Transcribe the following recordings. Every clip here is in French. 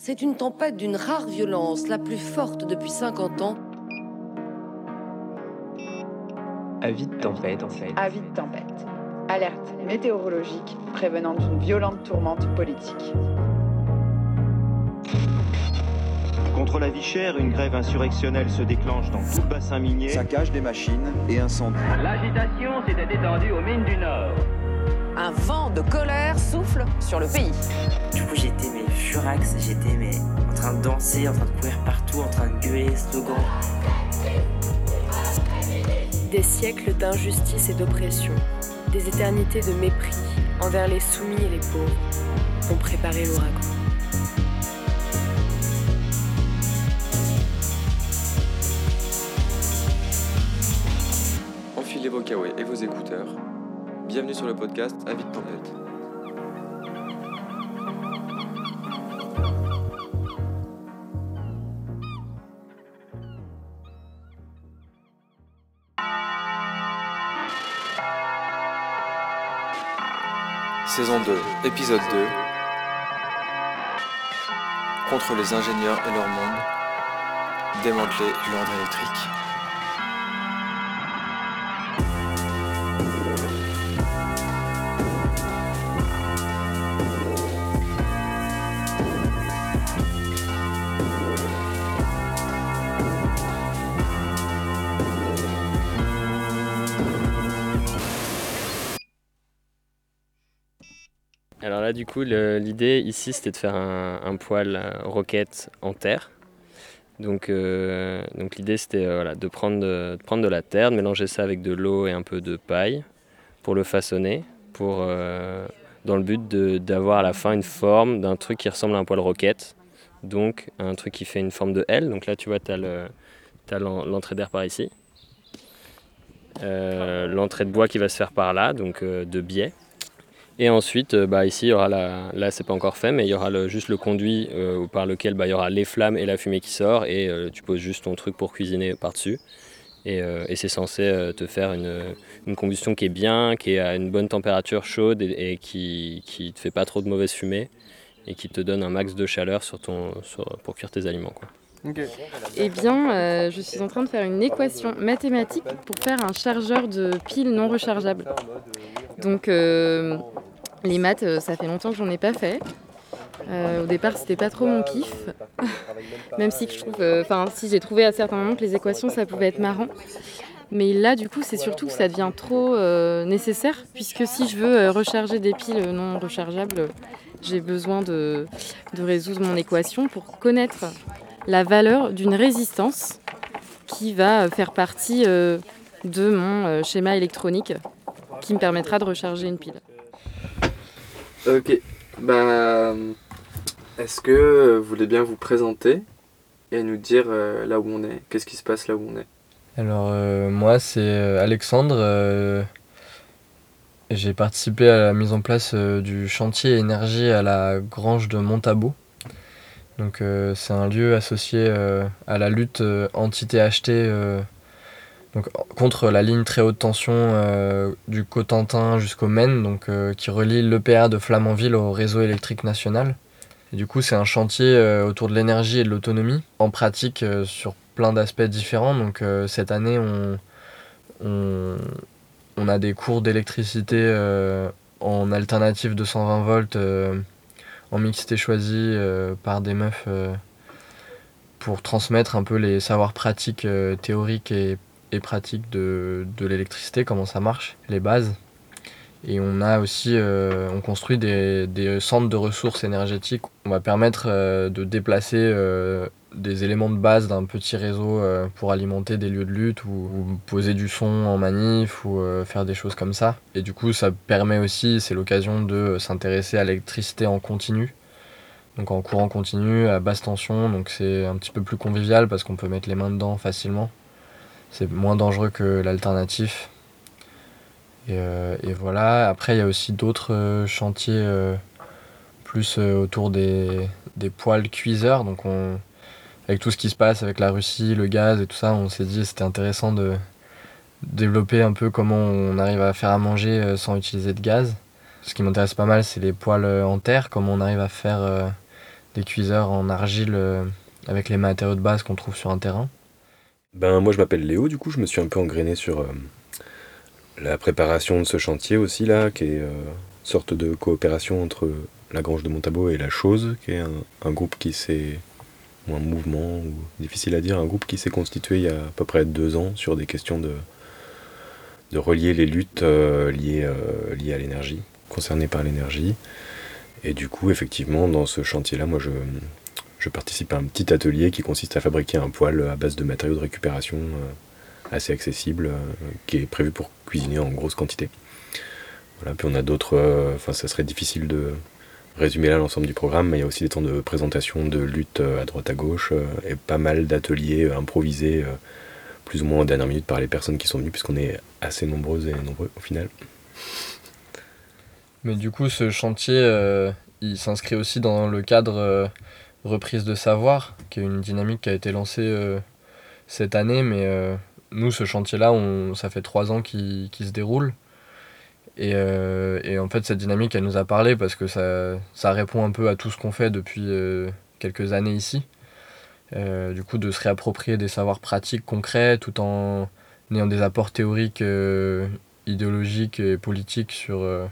C'est une tempête d'une rare violence, la plus forte depuis 50 ans. Avis de tempête. Avis de tempête. Alerte météorologique prévenant d'une violente tourmente politique. Contre la vie chère, une grève insurrectionnelle se déclenche dans tout le bassin minier. Saccage des machines et incendie. L'agitation s'était étendue aux mines du Nord. Un vent de colère souffle sur le pays. Du coup, j'étais mais furax, j'étais mais en train de danser, en train de courir partout, en train de gueuler, slogans. Des siècles d'injustice et d'oppression, des éternités de mépris envers les soumis et les pauvres ont préparé l'ouragan. Enfilez vos kawaii et vos écouteurs. Bienvenue sur le podcast tempête. Saison 2, épisode 2. Contre les ingénieurs et leur monde. Démanteler l'ordre électrique. Du coup, l'idée ici, c'était de faire un, un poêle euh, roquette en terre. Donc, euh, l'idée, c'était euh, de, prendre de, la terre, de mélanger ça avec de l'eau et un peu de paille pour le façonner, dans le but d'avoir à la fin une forme d'un truc qui ressemble à un poêle roquette. Donc un truc qui fait une forme de L. Donc là, tu vois, tu as l'entrée d'air par ici. L'entrée de bois qui va se faire par là, donc de biais. Et ensuite, euh, bah, ici, il y aura la... là, c'est pas encore fait, mais il y aura juste le conduit euh, par lequel bah, il y aura les flammes et la fumée qui sort, et euh, tu poses juste ton truc pour cuisiner par-dessus. Et, c'est censé te faire une, une combustion qui est bien, qui est à une bonne température chaude et, qui, qui te fait pas trop de mauvaise fumée, et qui te donne un max de chaleur sur ton, pour cuire tes aliments. Quoi. Eh bien, euh, je suis en train de faire une équation mathématique pour faire un chargeur de piles non rechargeable. Donc, euh, les maths, euh, ça fait longtemps que j'en ai pas fait. Au départ, c'était pas trop mon kiff. Même si je trouve, enfin, si j'ai trouvé à certains moments que les équations, ça pouvait être marrant. Mais là, du coup, c'est surtout que ça devient trop nécessaire, puisque si je veux recharger des piles non rechargeables, j'ai besoin de résoudre mon équation pour connaître la valeur d'une résistance qui va faire partie euh, de mon euh, schéma électronique qui me permettra de recharger une pile. Ok, bah. Est-ce que vous voulez bien vous présenter et nous dire euh, là où on est? Qu'est-ce qui se passe là où on est? Alors euh, moi c'est Alexandre. euh, J'ai participé à la mise en place du chantier énergie à la grange de Montabo. Donc euh, c'est un lieu associé euh, à la lutte euh, anti-THT contre la ligne très haute tension du Cotentin jusqu'au Maine, qui relie l'EPR de Flamanville au réseau électrique national. Du coup, c'est un chantier autour de l'énergie et de l'autonomie, en pratique sur plein d'aspects différents. Donc cette année, on, a des cours d'électricité en alternative de 120 volts, en mixité choisie euh, par des meufs, euh, pour transmettre un peu les savoirs pratiques, euh, théoriques et, pratiques de, de l'électricité, comment ça marche, les bases. Et on a aussi, on construit des, centres de ressources énergétiques. On va permettre de déplacer des éléments de base d'un petit réseau euh, pour alimenter des lieux de lutte ou, poser du son en manif ou euh, faire des choses comme ça. Et du coup, ça permet aussi, c'est l'occasion de s'intéresser à l'électricité en continu. Donc en courant continu, à basse tension, donc c'est un petit peu plus convivial parce qu'on peut mettre les mains dedans facilement. C'est moins dangereux que l'alternatif. Et, euh, et voilà, après il y a aussi d'autres chantiers plus autour des, des poêles cuiseurs. Donc on, avec tout ce qui se passe avec la Russie, le gaz et tout ça, on s'est dit c'était intéressant de développer un peu comment on arrive à faire à manger euh, sans utiliser de gaz. Ce qui m'intéresse pas mal, c'est les poêles euh, en terre, comment on arrive à faire euh, des cuiseurs en argile avec les matériaux de base qu'on trouve sur un terrain. Ben, moi je m'appelle Léo, du coup je me suis un peu engrainé sur la préparation de ce chantier aussi là, qui est une sorte de coopération entre la Grange de Montabo et La Chose, qui est un, groupe qui s'est, ou un mouvement, ou difficile à dire, un groupe qui s'est constitué il y a à peu près deux ans sur des questions de, de relier les luttes euh, liées, euh, liées à l'énergie, concernées par l'énergie. Et du coup, effectivement, dans ce chantier-là, moi, je, je, participe à un petit atelier qui consiste à fabriquer un poêle à base de matériaux de récupération euh, assez accessible, qui est prévu pour cuisiner en grosse quantité. Voilà, puis on a d'autres. Enfin, ça serait difficile de résumer là l'ensemble du programme, mais il y a aussi des temps de présentation, de lutte à droite à gauche, et pas mal d'ateliers improvisés plus ou moins en dernière minute par les personnes qui sont venues, puisqu'on est assez nombreuses et nombreux au final. Mais du coup, ce chantier, euh, il s'inscrit aussi dans le cadre euh, reprise de savoir, qui est une dynamique qui a été lancée euh, cette année, mais nous, ce chantier-là, ça fait trois ans qu'il se déroule. Et, et, en fait, cette dynamique, elle nous a parlé parce que ça, ça répond un peu à tout ce qu'on fait depuis quelques années ici. Euh, du coup, de se réapproprier des savoirs pratiques concrets tout en ayant des apports théoriques, euh, idéologiques et politiques sur euh,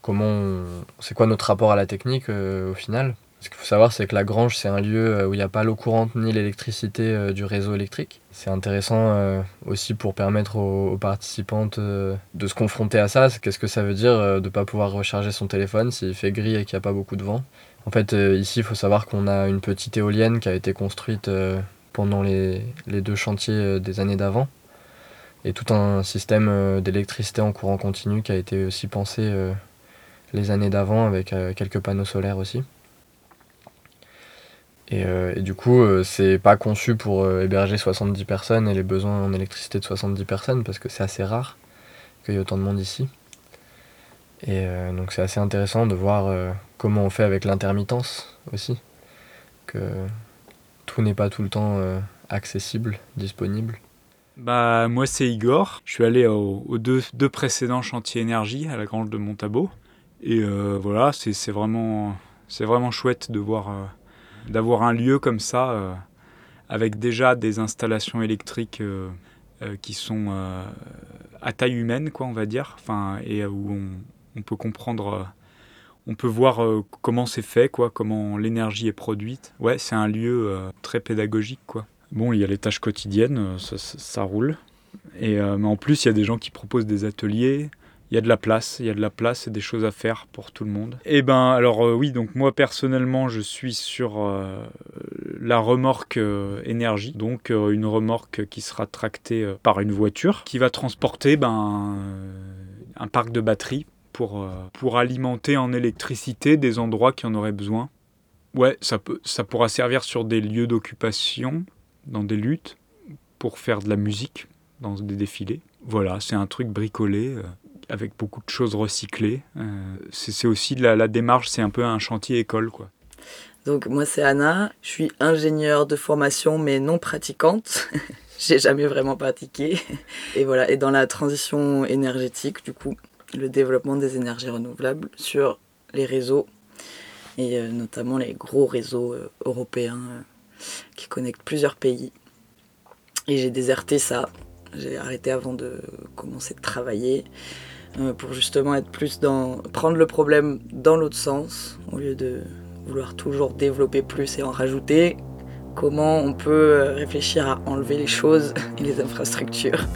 comment c'est quoi notre rapport à la technique au final. Ce qu'il faut savoir, c'est que la grange, c'est un lieu où il n'y a pas l'eau courante ni l'électricité du réseau électrique. C'est intéressant aussi pour permettre aux, participantes de se confronter à ça. Qu'est-ce que ça veut dire de ne pas pouvoir recharger son téléphone s'il fait gris et qu'il n'y a pas beaucoup de vent en fait, euh, ici, il faut savoir qu'on a une petite éolienne qui a été construite euh, pendant les, deux chantiers euh, des années d'avant. Et tout un système d'électricité en courant continu qui a été aussi pensé les années d'avant avec quelques panneaux solaires aussi. Et, du coup, c'est pas conçu pour héberger 70 personnes et les besoins en électricité de 70 personnes parce que c'est assez rare qu'il y ait autant de monde ici. Et donc c'est assez intéressant de voir comment on fait avec l'intermittence aussi, que tout n'est pas tout le temps euh, accessible, disponible. Bah moi c'est Igor, je suis allé aux, deux, précédents chantiers énergie à la Grange de Montabo et euh, voilà c'est vraiment vraiment chouette de voir euh, d'avoir un lieu comme ça avec déjà des installations électriques qui sont à taille humaine quoi on va dire enfin et où on, peut comprendre on peut voir euh, comment c'est fait, quoi, comment l'énergie est produite. Ouais, c'est un lieu euh, très pédagogique, quoi. Bon, il y a les tâches quotidiennes, euh, ça, roule. Et, mais en plus, il y a des gens qui proposent des ateliers. Il y a de la place, il y a de la place et des choses à faire pour tout le monde. Et eh ben, alors oui, donc moi personnellement, je suis sur la remorque énergie, donc une remorque qui sera tractée par une voiture qui va transporter ben, un parc de batteries pour, euh, pour alimenter en électricité des endroits qui en auraient besoin. Ouais, ça, peut, ça pourra servir sur des lieux d'occupation, dans des luttes, pour faire de la musique, dans des défilés. Voilà, c'est un truc bricolé, euh, avec beaucoup de choses recyclées. Euh, c'est aussi la, démarche, c'est un peu un chantier école, quoi. Donc moi c'est Anna, je suis ingénieure de formation mais non pratiquante. J'ai jamais vraiment pratiqué. Et voilà, et dans la transition énergétique du coup, le développement des énergies renouvelables sur les réseaux et euh, notamment les gros réseaux euh, européens qui connectent plusieurs pays. Et j'ai déserté ça. J'ai arrêté avant de commencer de travailler pour justement être plus dans prendre le problème dans l'autre sens au lieu de vouloir toujours développer plus et en rajouter. Comment on peut réfléchir à enlever les choses et les infrastructures.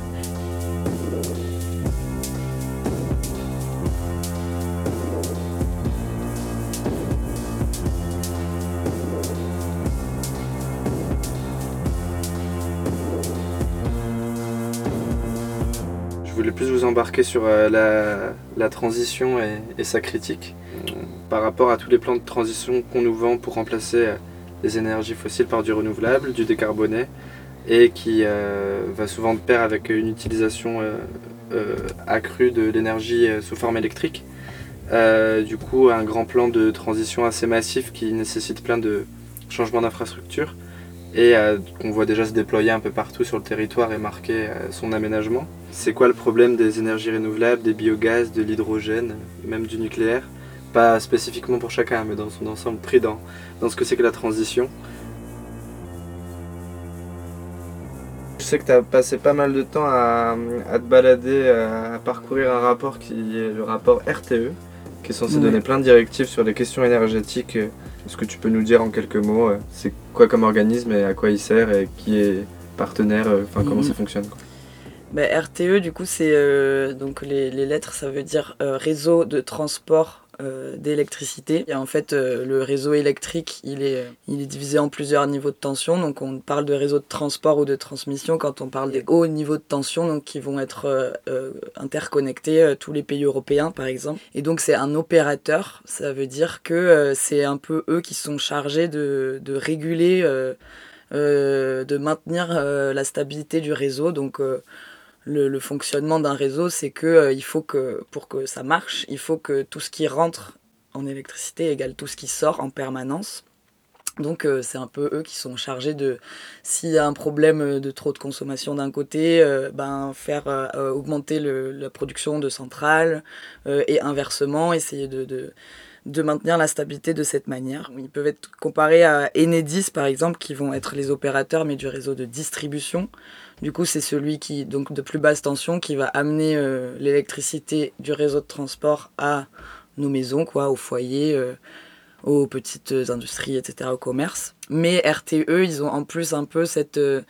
Sur euh, la, transition et, sa critique par rapport à tous les plans de transition qu'on nous vend pour remplacer euh, les énergies fossiles par du renouvelable, du décarboné, et qui euh, va souvent de pair avec une utilisation accrue de l'énergie sous forme électrique. du coup, un grand plan de transition assez massif qui nécessite plein de changements d'infrastructure et qu'on voit déjà se déployer un peu partout sur le territoire et marquer son aménagement. C'est quoi le problème des énergies renouvelables, des biogaz, de l'hydrogène, même du nucléaire? Pas spécifiquement pour chacun, mais dans son ensemble pris dans, dans ce que c'est que la transition. Je sais que tu as passé pas mal de temps à, te balader, à parcourir un rapport qui est le rapport RTE, qui est censé donner plein de directives sur les questions énergétiques. Est-ce que tu peux nous dire en quelques mots, euh, c'est quoi comme organisme et à quoi il sert et qui est partenaire, euh, enfin comment ça mhm. fonctionne bah, RTE, du coup, c'est euh, donc les, lettres, ça veut dire réseau de transport euh, d'électricité. Et en fait, euh, le réseau électrique, il est, il est divisé en plusieurs niveaux de tension. Donc, on parle de réseau de transport ou de transmission quand on parle des hauts niveaux de tension, donc qui vont être euh, interconnectés tous les pays européens, par exemple. Et donc, c'est un opérateur. Ça veut dire que c'est un peu eux qui sont chargés de, de réguler, de maintenir la stabilité du réseau. Donc, le, fonctionnement d'un réseau, c'est que euh, il faut que pour que ça marche, il faut que tout ce qui rentre en électricité égale tout ce qui sort en permanence. Donc euh, c'est un peu eux qui sont chargés de, s'il y a un problème de trop de consommation d'un côté, euh, ben, faire augmenter la production de centrales et inversement, essayer de, de, de, maintenir la stabilité de cette manière. Ils peuvent être comparés à Enedis par exemple, qui vont être les opérateurs mais du réseau de distribution. Du coup, c'est celui qui, donc de plus basse tension, qui va amener euh, l'électricité du réseau de transport à nos maisons, quoi, au foyer, euh, aux petites industries, etc., au commerce. Mais RTE, ils ont en plus un peu cette euh,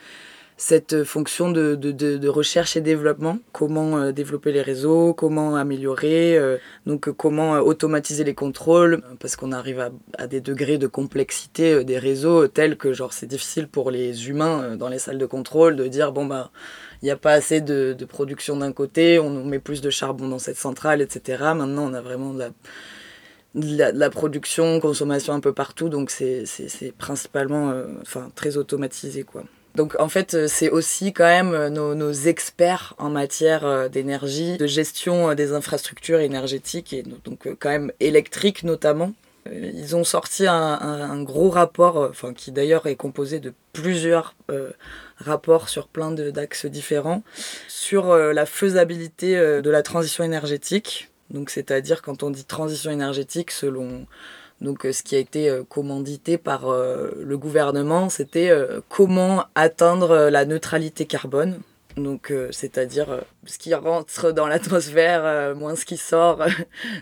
cette fonction de, de, de, recherche et développement, comment euh, développer les réseaux, comment améliorer, euh, donc euh, comment automatiser les contrôles, parce qu'on arrive à, à, des degrés de complexité des réseaux tels que genre c'est difficile pour les humains dans les salles de contrôle de dire bon bah il n'y a pas assez de, de production d'un côté, on met plus de charbon dans cette centrale, etc. Maintenant on a vraiment de la de la, production, consommation un peu partout, donc c'est principalement enfin, très automatisé. quoi. Donc en fait, euh, c'est aussi quand même euh, nos, experts en matière euh, d'énergie, de gestion des infrastructures énergétiques et donc quand même électriques notamment. Ils ont sorti un, gros rapport, enfin qui d'ailleurs est composé de plusieurs rapports sur plein d'axes différents, sur la faisabilité de la transition énergétique. Donc c'est-à-dire quand on dit transition énergétique selon donc euh, ce qui a été euh, commandité par euh, le gouvernement, c'était comment atteindre la neutralité carbone. Donc, c'est-à-dire ce qui rentre dans l'atmosphère moins ce qui sort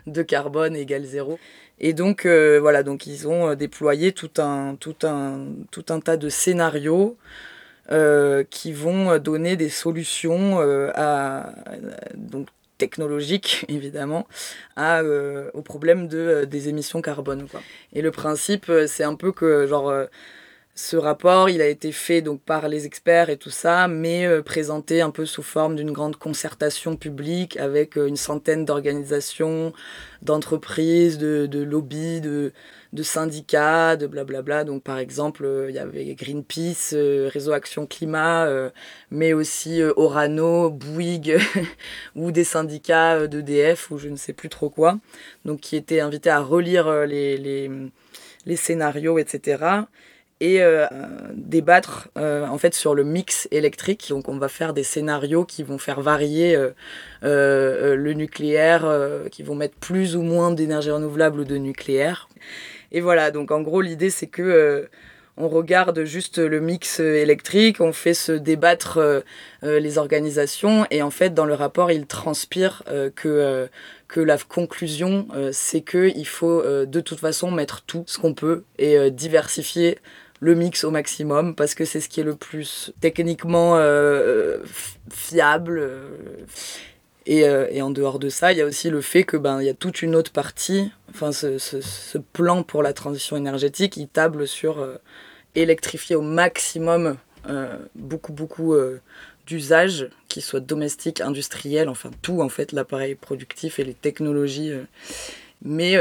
de carbone égale zéro. Et donc, voilà, donc ils ont déployé tout un, tout un, tout un tas de scénarios qui vont donner des solutions à donc, technologique évidemment euh, au problème de, euh, des émissions carbone. Quoi. Et le principe, euh, c'est un peu que genre ce rapport, il a été fait donc par les experts et tout ça, mais présenté un peu sous forme d'une grande concertation publique avec une centaine d'organisations, d'entreprises, de, de lobbies, de, de syndicats, de blablabla. Donc par exemple, euh, il y avait Greenpeace, euh, Réseau Action Climat, euh, mais aussi Orano, Bouygues ou des syndicats d'EDF ou je ne sais plus trop quoi. Donc qui étaient invités à relire les, les, les scénarios, etc et débattre en fait sur le mix électrique. Donc on va faire des scénarios qui vont faire varier le nucléaire, qui vont mettre plus ou moins d'énergie renouvelable ou de nucléaire. Et voilà, donc en gros, l'idée, c'est que euh, on regarde juste le mix électrique, on fait se débattre euh, euh, les organisations, et en fait, dans le rapport, il transpire que, que la conclusion, c'est qu'il faut de toute façon mettre tout ce qu'on peut et diversifier le mix au maximum parce que c'est ce qui est le plus techniquement fiable. Et, et, en dehors de ça, il y a aussi le fait que ben il y a toute une autre partie enfin, ce, plan pour la transition énergétique, il table sur euh, électrifier au maximum euh, beaucoup, beaucoup euh, d'usages, qu'ils soient domestiques, industriels, enfin tout, en fait, l'appareil productif et les technologies. Mais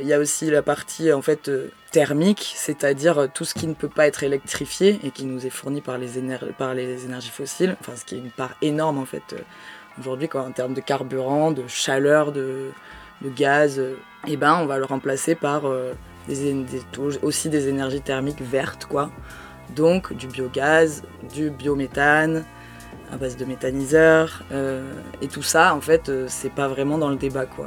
il y a aussi la partie, en fait, thermique, c'est-à-dire tout ce qui ne peut pas être électrifié et qui nous est fourni par les, énergies fossiles, enfin, ce qui est une part énorme, en fait, aujourd'hui, en termes de carburant, de chaleur, de gaz, et eh ben on va le remplacer par euh, aussi des énergies thermiques vertes, quoi. Donc du biogaz, du biométhane, à base de méthaniseurs, euh, et tout ça, en fait, euh, c'est pas vraiment dans le débat, quoi.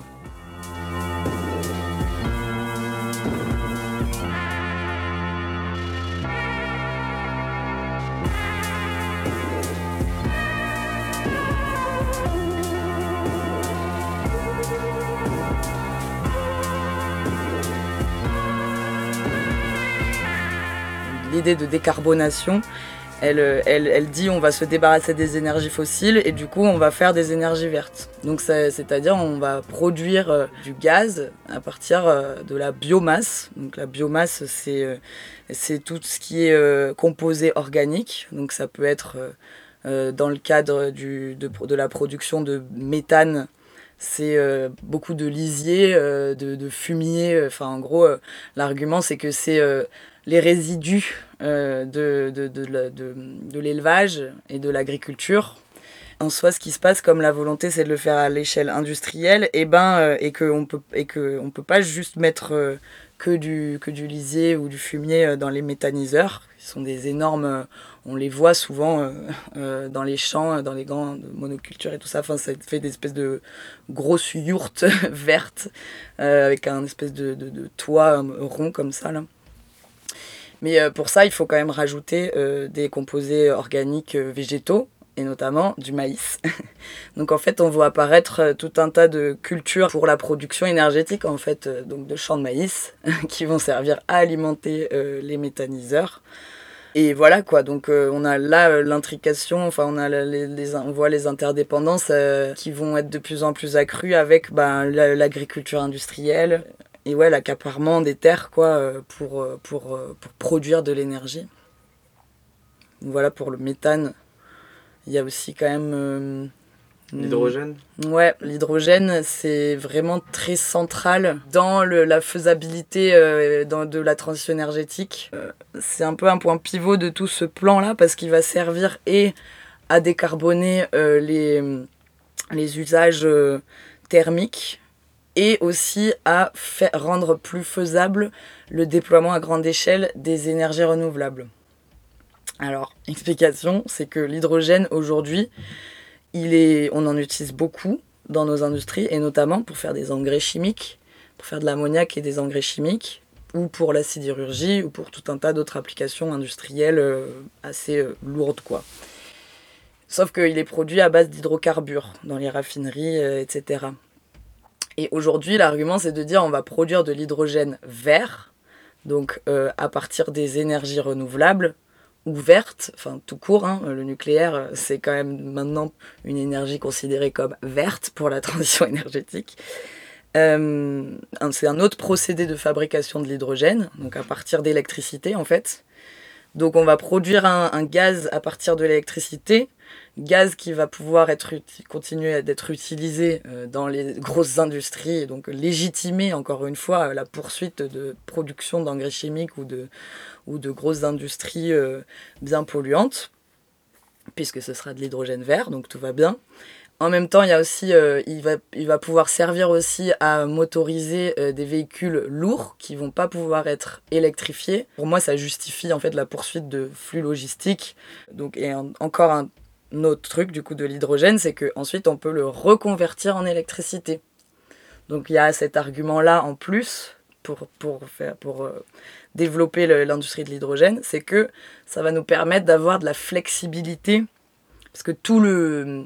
De décarbonation, elle, dit on va se débarrasser des énergies fossiles et du coup on va faire des énergies vertes. Donc c'est-à-dire on va produire euh, du gaz à partir euh, de la biomasse. Donc la biomasse c'est euh, tout ce qui est composé organique. Donc ça peut être dans le cadre de, la production de méthane. C'est beaucoup de lisier, de, fumier. Enfin, en gros, l'argument, c'est que c'est les résidus de, de, de, de l'élevage et de l'agriculture. En soi, ce qui se passe, comme la volonté, c'est de le faire à l'échelle industrielle, et ben, euh, et peut, et que on peut pas juste mettre euh, que du que du lisier ou du fumier dans les méthaniseurs. Ils sont des énormes. on les voit souvent dans les champs, dans les grandes monocultures et tout ça. Enfin, ça fait des espèces de grosses yourtes vertes avec un espèce de, de, de toit rond comme ça là. Mais euh, pour ça, il faut quand même rajouter euh, des composés organiques euh, végétaux et notamment du maïs. donc en fait, on voit apparaître tout un tas de cultures pour la production énergétique en fait, donc de champs de maïs qui vont servir à alimenter les méthaniseurs. Et voilà quoi, donc on a là l'intrication, enfin on, a les, on voit les interdépendances qui vont être de plus en plus accrues avec ben, l'agriculture industrielle, et ouais, l'accaparement des terres quoi, euh, pour, euh, pour, euh, pour produire de l'énergie. Voilà pour le méthane. Il y a aussi quand même. L'hydrogène Ouais, l'hydrogène, c'est vraiment très central dans le, la faisabilité dans, de la transition énergétique. c'est un peu un point pivot de tout ce plan-là parce qu'il va servir et à décarboner les, les usages thermiques et aussi à rendre plus faisable le déploiement à grande échelle des énergies renouvelables. Alors, explication, c'est que l'hydrogène aujourd'hui, on en utilise beaucoup dans nos industries et notamment pour faire des engrais chimiques, pour faire de l'ammoniac et des engrais chimiques, ou pour la sidérurgie, ou pour tout un tas d'autres applications industrielles euh, assez euh, lourdes, quoi. Sauf qu'il est produit à base d'hydrocarbures dans les raffineries, euh, etc. Et aujourd'hui, l'argument, c'est de dire on va produire de l'hydrogène vert, donc euh, à partir des énergies renouvelables ou vertes, enfin tout court, hein, le nucléaire, c'est quand même maintenant une énergie considérée comme verte pour la transition énergétique. Euh, c'est un autre procédé de fabrication de l'hydrogène, donc à partir d'électricité en fait. Donc on va produire un gaz à partir de l'électricité gaz qui va pouvoir être continuer d'être utilisé euh, dans les grosses industries et donc légitimer encore une fois la poursuite de production d'engrais chimiques ou de, ou de grosses industries euh, bien polluantes puisque ce sera de l'hydrogène vert donc tout va bien. En même temps, il y a aussi, euh, il, va, il va pouvoir servir aussi à motoriser des véhicules lourds qui vont pas pouvoir être électrifiés. Pour moi, ça justifie en fait la poursuite de flux logistiques. Donc, et encore un notre truc du coup de l'hydrogène, c'est qu'ensuite on peut le reconvertir en électricité. Donc il y a cet argument-là en plus pour, pour, faire, pour euh, développer l'industrie de l'hydrogène, c'est que ça va nous permettre d'avoir de la flexibilité, parce que tout le,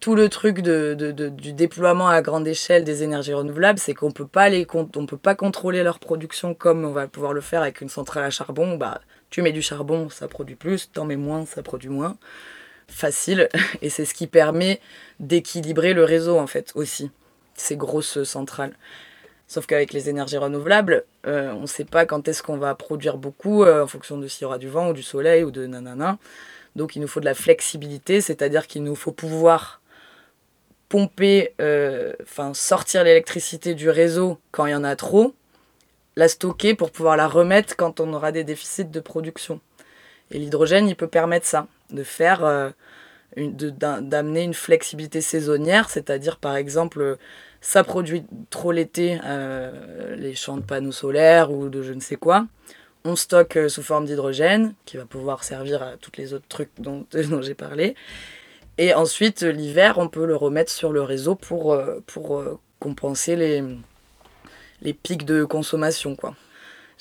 tout le truc de, de, du déploiement à grande échelle des énergies renouvelables, c'est qu'on peut peut pas contrôler leur production comme on va pouvoir le faire avec une centrale à charbon. Bah, tu mets du charbon, ça produit plus, t'en mets moins, ça produit moins facile et c'est ce qui permet d'équilibrer le réseau en fait aussi, ces grosses centrales. Sauf qu'avec les énergies renouvelables, euh, on ne sait pas quand est-ce qu'on va produire beaucoup euh, en fonction de s'il y aura du vent ou du soleil ou de nanana. Donc il nous faut de la flexibilité, c'est-à-dire qu'il nous faut pouvoir pomper, euh, enfin sortir l'électricité du réseau quand il y en a trop, la stocker pour pouvoir la remettre quand on aura des déficits de production. Et l'hydrogène, il peut permettre ça de faire, euh, d'amener une flexibilité saisonnière, c'est-à-dire par exemple, ça produit trop l'été euh, les champs de panneaux solaires ou de je ne sais quoi. On stocke euh, sous forme d'hydrogène qui va pouvoir servir à tous les autres trucs dont, dont j'ai parlé. Et ensuite, l'hiver, on peut le remettre sur le réseau pour, pour compenser les, les pics de consommation. quoi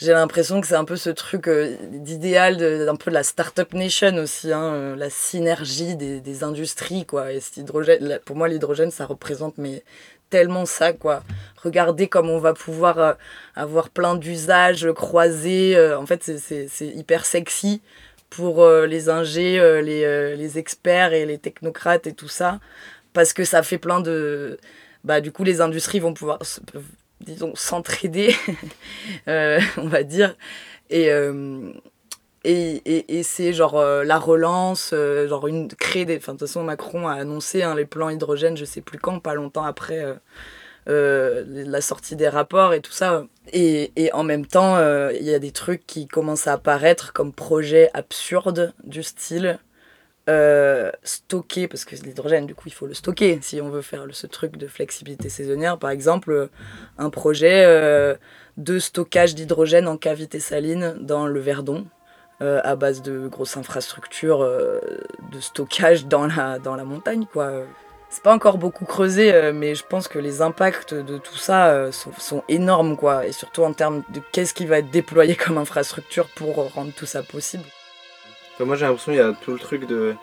j'ai l'impression que c'est un peu ce truc euh, d'idéal d'un peu de la startup nation aussi, hein, euh, la synergie des, des, industries quoi. Et cet hydrogène, pour moi l'hydrogène ça représente mais tellement ça, quoi. Regardez comme on va pouvoir euh, avoir plein d'usages croisés. en fait, c'est- hyper sexy pour les ingés, les, les experts et les technocrates et tout ça. Parce que ça fait plein de... Bah, du coup, les industries vont pouvoir, disons, s'entraider, euh, on va dire. Et... euh, c'est genre euh, la relance, genre une, créer des. De toute façon, Macron a annoncé hein, les plans hydrogène, je sais plus quand, pas longtemps après la sortie des rapports et tout ça. Et, et en même temps, il y a des trucs qui commencent à apparaître comme projets absurdes du style euh, stocker, parce que l'hydrogène, du coup, il faut le stocker si on veut faire ce truc de flexibilité saisonnière. Par exemple, euh, un projet euh, de stockage d'hydrogène en cavité saline dans le Verdon. à base de grosses infrastructures de stockage dans la, dans la montagne, quoi. C'est pas encore beaucoup creusé, mais je pense que les impacts de tout ça sont, sont énormes, quoi. Et surtout en termes de qu'est-ce qui va être déployé comme infrastructure pour rendre tout ça possible. Moi j'ai l'impression qu'il y a tout le truc de.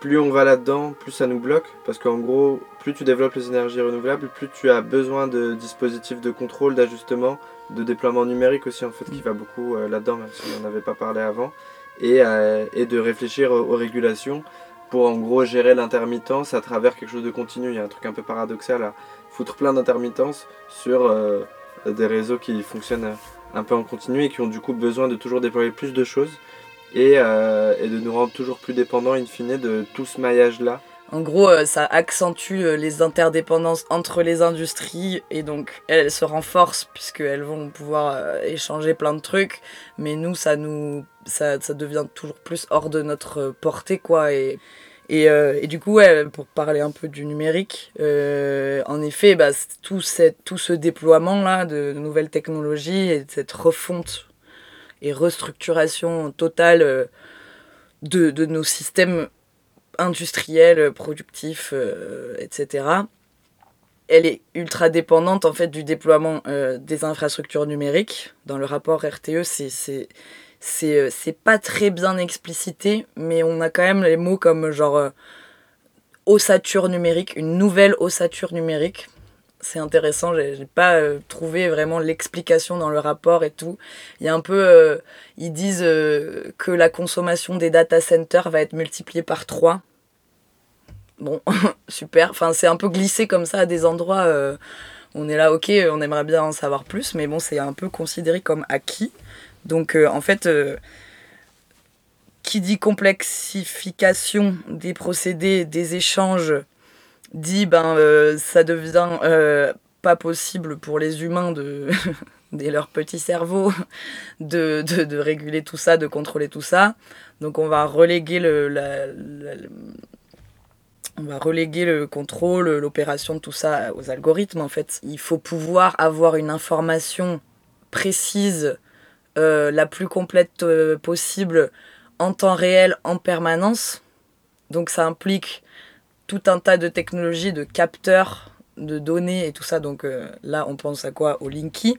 Plus on va là-dedans, plus ça nous bloque. Parce qu'en gros, plus tu développes les énergies renouvelables, plus tu as besoin de dispositifs de contrôle, d'ajustement, de déploiement numérique aussi, en fait, qui va beaucoup euh, là-dedans, même si on n'en avait pas parlé avant. Et, euh, et de réfléchir aux, aux régulations pour en gros gérer l'intermittence à travers quelque chose de continu. Il y a un truc un peu paradoxal à foutre plein d'intermittences sur euh, des réseaux qui fonctionnent un peu en continu et qui ont du coup besoin de toujours déployer plus de choses et, euh, et de nous rendre toujours plus dépendants in fine de tout ce maillage-là. En gros, euh, ça accentue euh, les interdépendances entre les industries et donc elles se renforcent puisqu'elles vont pouvoir échanger plein de trucs. Mais nous, ça nous, ça, ça devient toujours plus hors de notre portée, quoi. Et, et, et du coup, ouais, pour parler un peu du numérique, en effet, bah, tout, cette, tout ce déploiement-là de nouvelles technologies et cette refonte et restructuration totale euh, de, de nos systèmes industriels, productifs, euh, etc. Elle est ultra dépendante en fait du déploiement euh, des infrastructures numériques. Dans le rapport RTE, c'est c'est c'est pas très bien explicité, mais on a quand même les mots comme genre ossature numérique, une nouvelle ossature numérique. C'est intéressant, j'ai pas euh, trouvé vraiment l'explication dans le rapport et tout. Il y a un peu, euh, ils disent euh, que la consommation des data centers va être multipliée par 3. Bon, super. Enfin, c'est un peu glissé comme ça à des endroits. on est là, ok, on aimerait bien en savoir plus, mais bon, c'est un peu considéré comme acquis. Donc, en fait, qui dit complexification des procédés, des échanges, dit ben euh, ça devient euh, pas possible pour les humains de et leur petit cerveau de, de, réguler tout ça, de contrôler tout ça. Donc on va reléguer le, on va reléguer le contrôle, l'opération de tout ça aux algorithmes en fait. Il faut pouvoir avoir une information précise, euh, la plus complète possible, en temps réel, en permanence. Donc ça implique tout un tas de technologies, de capteurs, de données et tout ça. Donc euh, là, on pense à quoi? Au Linky.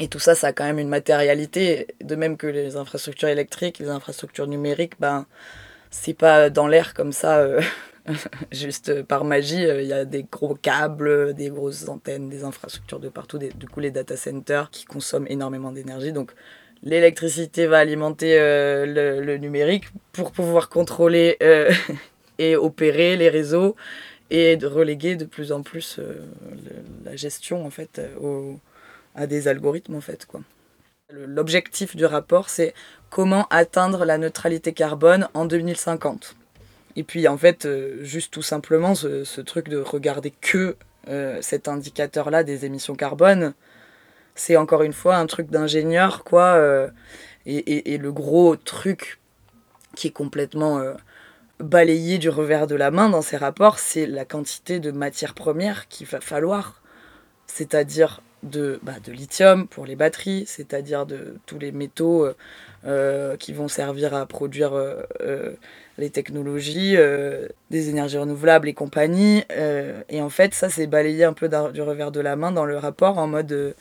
Et tout ça, ça a quand même une matérialité, de même que les infrastructures électriques, les infrastructures numériques, ben, c'est pas dans l'air comme ça, euh, juste par magie. euh, Il y a des gros câbles, des grosses antennes, des infrastructures de partout, du coup les data centers qui consomment énormément d'énergie. Donc l'électricité va alimenter le, le numérique pour pouvoir contrôler et opérer les réseaux et de reléguer de plus en plus euh, la gestion en fait euh, au- à des algorithmes en fait quoi. L'objectif du rapport c'est comment atteindre la neutralité carbone en 2050. Et puis en fait euh, juste tout simplement ce, ce truc de regarder que cet indicateur là des émissions carbone, c'est encore une fois un truc d'ingénieur quoi et, et- le gros truc qui est complètement balayé du revers de la main dans ces rapports, c'est la quantité de matières premières qu'il va falloir. C'est-à-dire de, bah, de lithium pour les batteries, c'est-à-dire de tous les métaux euh, euh, qui vont servir à produire euh, les technologies, des énergies renouvelables et compagnie. et en fait, ça, c'est balayé un peu du revers de la main dans le rapport en mode...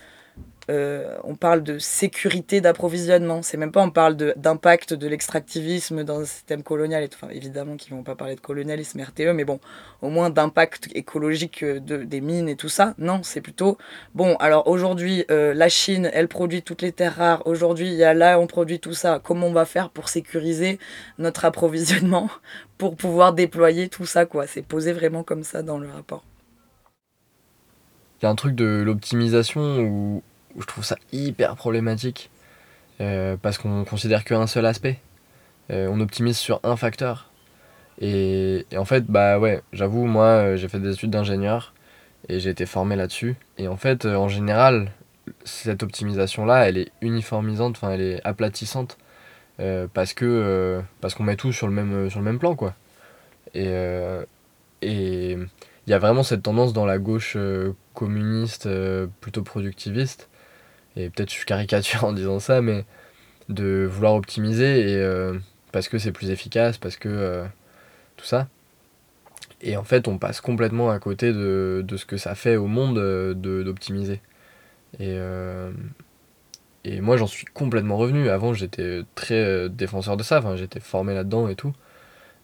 euh, on parle de sécurité d'approvisionnement. C'est même pas on parle d'impact de, l'extractivisme dans un système colonial. Et évidemment qu'ils vont pas parler de colonialisme RTE, mais bon, au moins d'impact écologique euh, de, des mines et tout ça. Non, c'est plutôt bon. Alors aujourd'hui, euh, la Chine, elle produit toutes les terres rares. Aujourd'hui, il y a là, on produit tout ça. Comment on va faire pour sécuriser notre approvisionnement, pour pouvoir déployer tout ça, quoi? C'est posé vraiment comme ça dans le rapport. Il y a un truc de l'optimisation où je trouve ça hyper problématique euh, parce qu'on considère qu'un seul aspect. Euh, on optimise sur un facteur. Et, en fait, bah ouais, j'avoue, moi euh, j'ai fait des études d'ingénieur et j'ai été formé là-dessus. Et en fait, en général, cette optimisation-là, elle est uniformisante, enfin elle est aplatissante parce que parce qu'on met tout sur le même, sur le même plan, quoi. Et et il y a vraiment cette tendance dans la gauche communiste plutôt productiviste et peut-être je caricature en disant ça, mais de vouloir optimiser et, euh, parce que c'est plus efficace, parce que euh, tout ça. Et en fait, on passe complètement à côté de, de ce que ça fait au monde euh, d'optimiser. Et, et moi, j'en suis complètement revenu. Avant, j'étais très défenseur de ça, enfin, j'étais formé là-dedans et tout.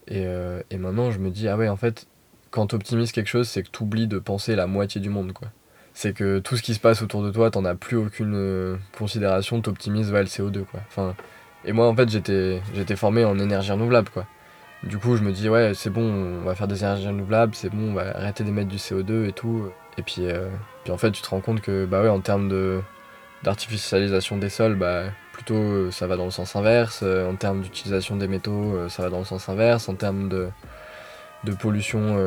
Et, et maintenant, je me dis, ah ouais, en fait, quand tu optimises quelque chose, c'est que tu oublies de penser la moitié du monde, quoi c'est que tout ce qui se passe autour de toi, t'en as plus aucune euh, considération, t'optimises le CO2 quoi. Et moi en fait j'étais formé en énergie renouvelable quoi. Du coup je me dis ouais c'est bon on va faire des énergies renouvelables, c'est bon on va arrêter d'émettre du CO2 et tout. Et puis, euh, puis en fait tu te rends compte que bah ouais en termes d'artificialisation des sols bah plutôt euh, ça va dans le sens inverse. en termes d'utilisation des métaux ça va dans le sens inverse. En termes de pollution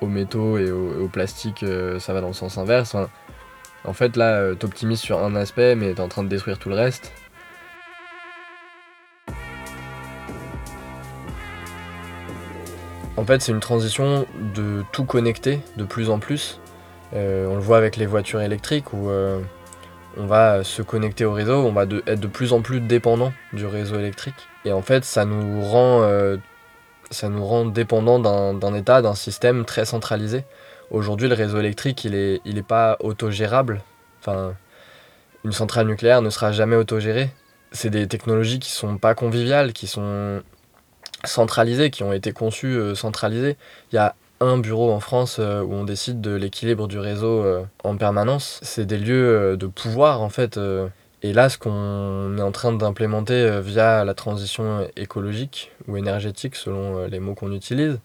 aux métaux et au, plastique, euh, ça va dans le sens inverse. en fait, là, euh, t'optimises sur un aspect, mais t'es en train de détruire tout le reste. En fait, c'est une transition de tout connecter de plus en plus. Euh, on le voit avec les voitures électriques où on va se connecter au réseau, on va être de plus en plus dépendant du réseau électrique. Et en fait, ça nous rend ça nous rend dépendants d'un État, d'un système très centralisé. Aujourd'hui, le réseau électrique, il n'est il est pas autogérable. Enfin, une centrale nucléaire ne sera jamais autogérée. C'est des technologies qui sont pas conviviales, qui sont centralisées, qui ont été conçues euh, centralisées. Il y a un bureau en France euh, où on décide de l'équilibre du réseau euh, en permanence. C'est des lieux de pouvoir, en fait. Et là, ce qu'on est en train d'implémenter euh, via la transition écologique ou énergétique, selon euh, les mots qu'on utilise,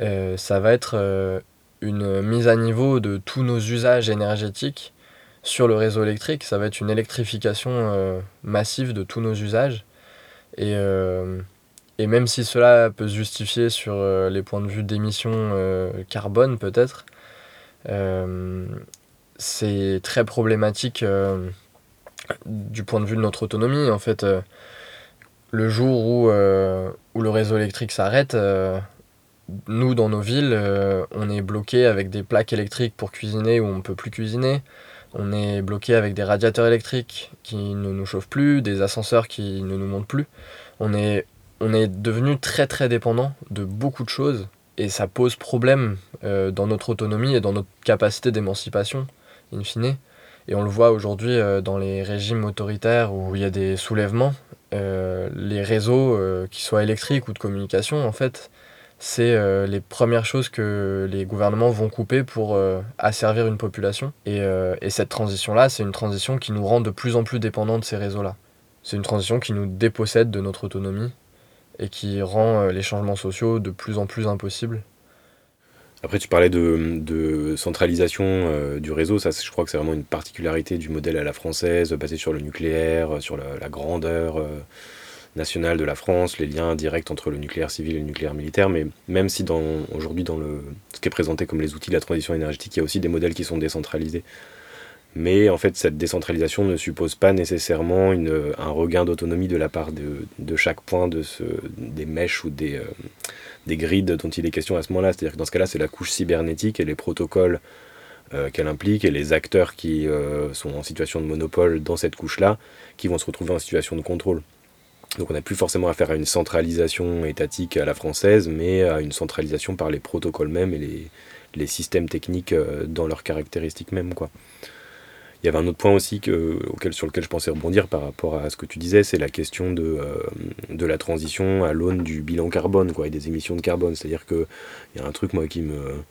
euh, ça va être une mise à niveau de tous nos usages énergétiques sur le réseau électrique. Ça va être une électrification massive de tous nos usages. Et, et même si cela peut se justifier sur les points de vue d'émissions carbone peut-être, c'est très problématique du point de vue de notre autonomie. En fait, euh, le jour où, euh, où le réseau électrique s'arrête, euh, nous, dans nos villes, on est bloqué avec des plaques électriques pour cuisiner où on ne peut plus cuisiner. On est bloqué avec des radiateurs électriques qui ne nous chauffent plus, des ascenseurs qui ne nous montent plus. On est, on est devenu très très dépendant de beaucoup de choses et ça pose problème dans notre autonomie et dans notre capacité d'émancipation, in fine. Et on le voit aujourd'hui euh, dans les régimes autoritaires où il y a des soulèvements. Euh, les réseaux, euh, qui soient électriques ou de communication, en fait, c'est les premières choses que les gouvernements vont couper pour asservir une population. Et, et cette transition-là, c'est une transition qui nous rend de plus en plus dépendants de ces réseaux-là. C'est une transition qui nous dépossède de notre autonomie et qui rend les changements sociaux de plus en plus impossibles. Après, tu parlais de, centralisation euh, du réseau. Ça, je crois que c'est vraiment une particularité du modèle à la française, basé sur le nucléaire, sur la, grandeur euh, nationale de la France, les liens directs entre le nucléaire civil et le nucléaire militaire. Mais même si aujourd'hui, dans le, ce qui est présenté comme les outils de la transition énergétique, il y a aussi des modèles qui sont décentralisés. Mais en fait, cette décentralisation ne suppose pas nécessairement un regain d'autonomie de la part de, de, chaque point de ce, des mèches ou des, euh, des grids dont il est question à ce moment-là. C'est-à-dire que dans ce cas-là, c'est la couche cybernétique et les protocoles euh, qu'elle implique et les acteurs qui euh, sont en situation de monopole dans cette couche-là qui vont se retrouver en situation de contrôle. Donc on n'a plus forcément affaire à une centralisation étatique à la française, mais à une centralisation par les protocoles mêmes et les, systèmes techniques dans leurs caractéristiques mêmes. Quoi. Il y avait un autre point aussi que, auquel, sur lequel je pensais rebondir par rapport à ce que tu disais, c'est la question de, de la transition à l'aune du bilan carbone quoi, et des émissions de carbone. C'est-à-dire qu'il y a un truc moi qui me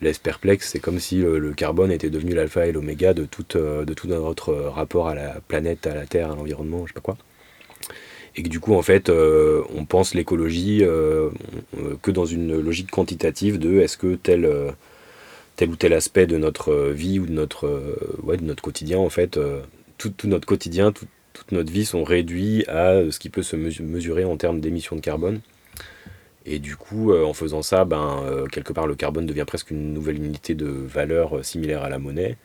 laisse perplexe, c'est comme si le, carbone était devenu l'alpha et l'oméga de, tout, tout notre rapport à la planète, à la Terre, à l'environnement, je sais pas quoi et que du coup en fait euh, on pense l'écologie euh, que dans une logique quantitative de est-ce que tel, tel ou tel aspect de notre vie ou de notre, ouais, de notre quotidien en fait tout, tout, notre quotidien toute notre vie sont réduits à ce qui peut se mesurer en termes d'émissions de carbone et du coup en faisant ça ben quelque part le carbone devient presque une nouvelle unité de valeur similaire à la monnaie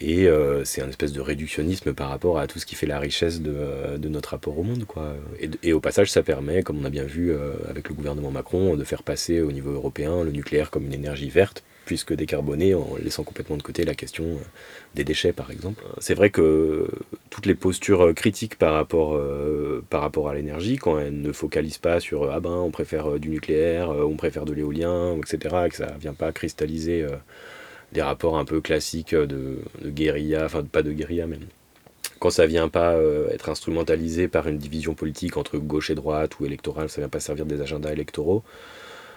et euh, c'est un espèce de réductionnisme par rapport à tout ce qui fait la richesse de, euh, de notre rapport au monde. Quoi. Et, au passage, ça permet, comme on a bien vu euh, avec le gouvernement Macron, de faire passer au niveau européen le nucléaire comme une énergie verte, puisque décarboner, en laissant complètement de côté la question des déchets, par exemple. C'est vrai que toutes les postures critiques par rapport, par rapport à l'énergie, quand elles ne focalisent pas sur ah ben on préfère du nucléaire, on préfère de l'éolien, etc., et que ça ne vient pas cristalliser des rapports un peu classiques de, guérilla, enfin pas de guérilla même. Quand ça vient pas euh, être instrumentalisé par une division politique entre gauche et droite ou électorale, ça vient pas servir des agendas électoraux.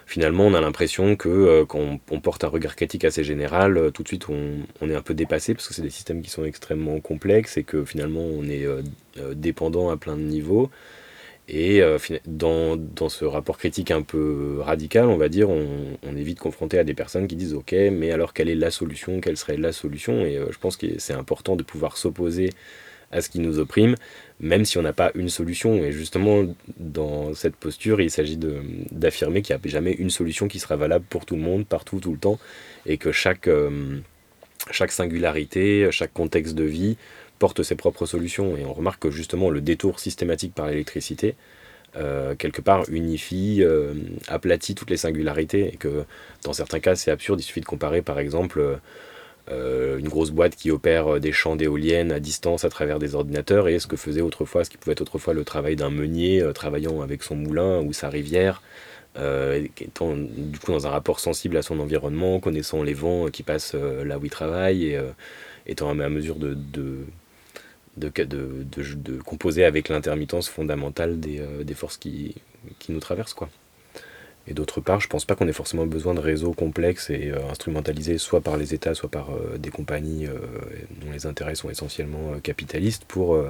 Finalement, on a l'impression que euh, quand on, porte un regard critique assez général, euh, tout de suite on, est un peu dépassé parce que c'est des systèmes qui sont extrêmement complexes et que finalement on est dépendant à plein de niveaux. Et euh, dans, dans, ce rapport critique un peu radical, on va dire, on, on, est vite confronté à des personnes qui disent Ok, mais alors quelle est la solution? Quelle serait la solution? Et euh, je pense que c'est important de pouvoir s'opposer à ce qui nous opprime, même si on n'a pas une solution. Et justement, dans cette posture, il s'agit d'affirmer qu'il n'y a jamais une solution qui sera valable pour tout le monde, partout, tout le temps, et que chaque, euh, chaque singularité, chaque contexte de vie porte ses propres solutions. Et on remarque que justement le détour systématique par l'électricité, euh, quelque part, unifie, euh, aplatit toutes les singularités. Et que dans certains cas, c'est absurde. Il suffit de comparer par exemple euh, une grosse boîte qui opère des champs d'éoliennes à distance à travers des ordinateurs et ce que faisait autrefois, ce qui pouvait être autrefois le travail d'un meunier travaillant avec son moulin ou sa rivière. étant du coup dans un rapport sensible à son environnement, connaissant les vents qui passent là où il travaille et étant à mesure de, de, de, de, composer avec l'intermittence fondamentale des, euh, des forces qui, qui, nous traversent. Quoi. Et d'autre part, je pense pas qu'on ait forcément besoin de réseaux complexes et euh, instrumentalisés soit par les États, soit par euh, des compagnies dont les intérêts sont essentiellement capitalistes pour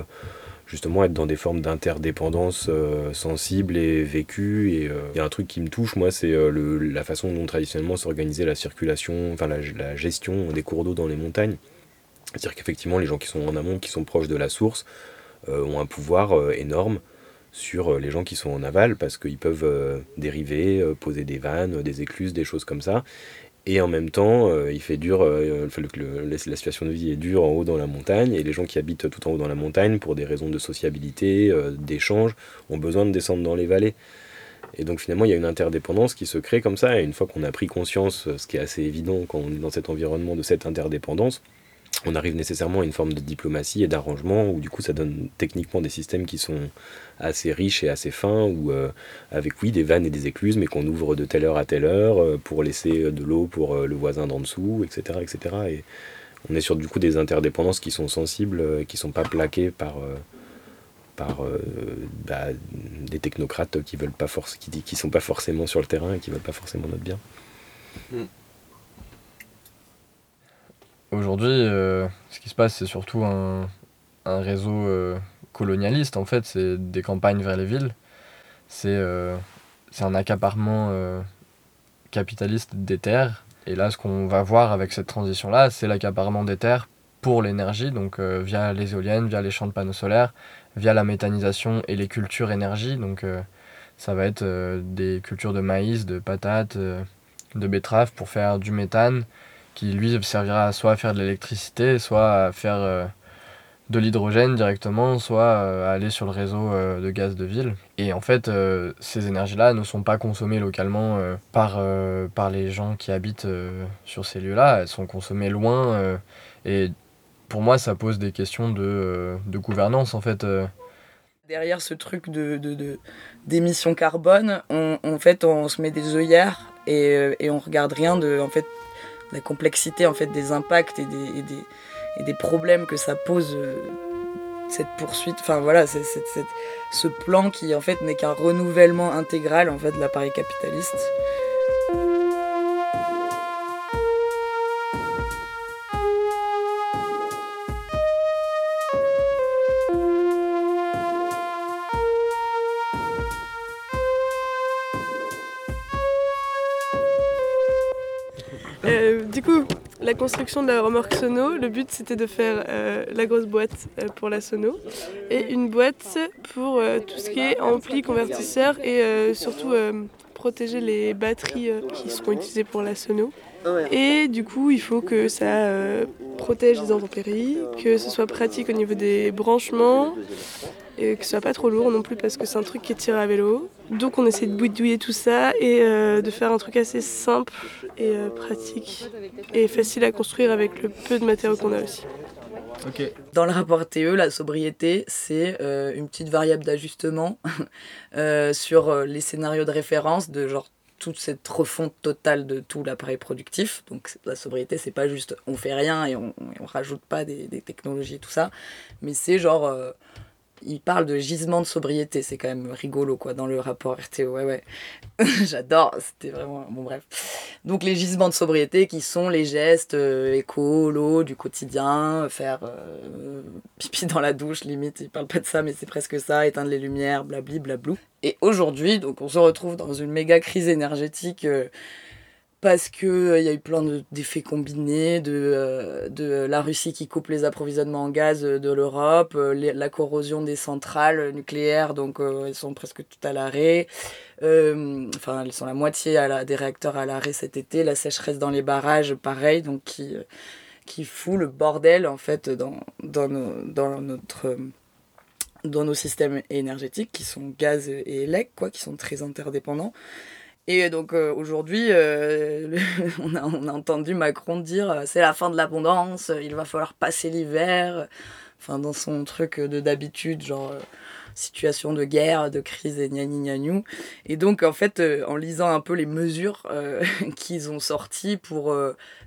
justement être dans des formes d'interdépendance sensibles et vécues. Et il y a un truc qui me touche, moi, c'est la façon dont traditionnellement s'organisait la circulation, enfin la, gestion des cours d'eau dans les montagnes. C'est-à-dire qu'effectivement, les gens qui sont en amont, qui sont proches de la source, euh, ont un pouvoir euh, énorme sur euh, les gens qui sont en aval, parce qu'ils peuvent dériver, poser des vannes, des écluses, des choses comme ça. Et en même temps, il fait dur, la situation de vie est dure en haut dans la montagne, et les gens qui habitent tout en haut dans la montagne, pour des raisons de sociabilité, d'échange, ont besoin de descendre dans les vallées. Et donc finalement, il y a une interdépendance qui se crée comme ça, et une fois qu'on a pris conscience, ce qui est assez évident quand on est dans cet environnement, de cette interdépendance, on arrive nécessairement à une forme de diplomatie et d'arrangement où du coup ça donne techniquement des systèmes qui sont assez riches et assez fins ou euh, avec oui des vannes et des écluses mais qu'on ouvre de telle heure à telle heure euh, pour laisser de l'eau pour euh, le voisin d'en dessous etc etc et on est sur du coup des interdépendances qui sont sensibles qui sont pas plaquées par par bah, des technocrates qui veulent pas qui, qui sont pas forcément sur le terrain et qui veulent pas forcément notre bien mm. Aujourd'hui, euh, ce qui se passe, c'est surtout un, réseau euh, colonialiste, en fait. C'est des campagnes vers les villes. C'est euh, un accaparement capitaliste des terres. Et là, ce qu'on va voir avec cette transition-là, c'est l'accaparement des terres pour l'énergie, donc via les éoliennes, via les champs de panneaux solaires, via la méthanisation et les cultures énergie. Donc ça va être des cultures de maïs, de patates, de betteraves pour faire du méthane qui lui servira soit à faire de l'électricité, soit à faire euh, de l'hydrogène directement, soit euh, à aller sur le réseau euh, de gaz de ville. Et en fait, ces énergies-là ne sont pas consommées localement par, par les gens qui habitent sur ces lieux-là, elles sont consommées loin. et pour moi, ça pose des questions de, de gouvernance en fait. Derrière ce truc de, d'émissions de, carbone, on, en fait, on se met des œillères et, et on regarde rien de en fait la complexité en fait des impacts et des, et des problèmes que ça pose cette poursuite, enfin voilà, c'est, ce plan qui en fait n'est qu'un renouvellement intégral en fait de l'appareil capitaliste. La construction de la remorque sono, le but c'était de faire euh, la grosse boîte euh, pour la sono et une boîte pour euh, tout ce qui est ampli, convertisseur et surtout protéger les batteries qui seront utilisées pour la sono. Et du coup, il faut que ça protège les intempéries, que ce soit pratique au niveau des branchements, et que ce soit pas trop lourd non plus parce que c'est un truc qui est tiré à vélo. Donc on essaie de bouidouiller tout ça et euh, de faire un truc assez simple et euh, pratique et facile à construire avec le peu de matériaux qu'on a aussi. Dans le rapport TE, la sobriété, c'est euh, une petite variable d'ajustement sur les scénarios de référence de genre toute cette refonte totale de tout l'appareil productif. Donc la sobriété, c'est pas juste on fait rien et on, on rajoute pas des, des, technologies et tout ça, mais c'est genre il parle de gisement de sobriété, c'est quand même rigolo quoi dans le rapport RTO. Ouais ouais. J'adore, c'était vraiment bon bref. Donc les gisements de sobriété qui sont les gestes euh, du quotidien, faire euh, pipi dans la douche limite, il parle pas de ça mais c'est presque ça, éteindre les lumières, blabli blablou. Et aujourd'hui, donc on se retrouve dans une méga crise énergétique euh, parce qu'il euh, y a eu plein d'effets combinés, de, euh, de la Russie qui coupe les approvisionnements en gaz euh, de l'Europe, la corrosion des centrales nucléaires, donc elles sont presque toutes à l'arrêt. enfin, elles sont la moitié à la, des réacteurs à l'arrêt cet été. La sécheresse dans les barrages, pareil, donc qui, qui fout le bordel en fait dans, dans, dans notre dans nos systèmes énergétiques qui sont gaz et élec, quoi, qui sont très interdépendants. Et donc euh, aujourd'hui, euh, on, a, entendu Macron dire euh, c'est la fin de l'abondance, il va falloir passer l'hiver. Enfin, dans son truc de d'habitude, genre situation de guerre, de crise et gna gna Et donc, en fait, en lisant un peu les mesures qu'ils ont sorties pour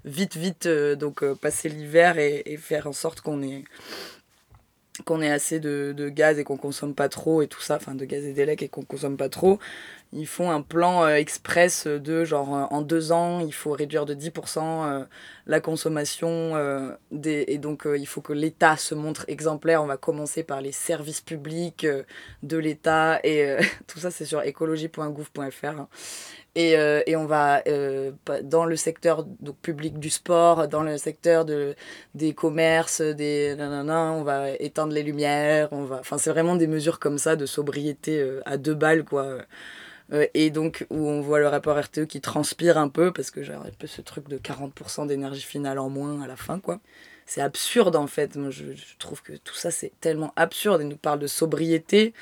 vite, vite donc, passer l'hiver et, et, faire en sorte qu'on ait qu'on ait assez de, de, gaz et qu'on consomme pas trop et tout ça, enfin de gaz et d'élec et qu'on consomme pas trop, ils font un plan euh, express de genre euh, en deux ans, il faut réduire de 10% euh, la consommation des, et donc il faut que l'État se montre exemplaire. On va commencer par les services publics de l'État et tout ça c'est sur écologie.gouv.fr. Et, et, on va dans le secteur donc, public du sport, dans le secteur de, des commerces, des nanana, on va éteindre les lumières, on va enfin c'est vraiment des mesures comme ça de sobriété à deux balles quoi. Euh, et donc où on voit le rapport RTE qui transpire un peu parce que j'ai un peu ce truc de 40% d'énergie finale en moins à la fin quoi. C'est absurde en fait. Moi je, trouve que tout ça c'est tellement absurde. Ils nous parlent de sobriété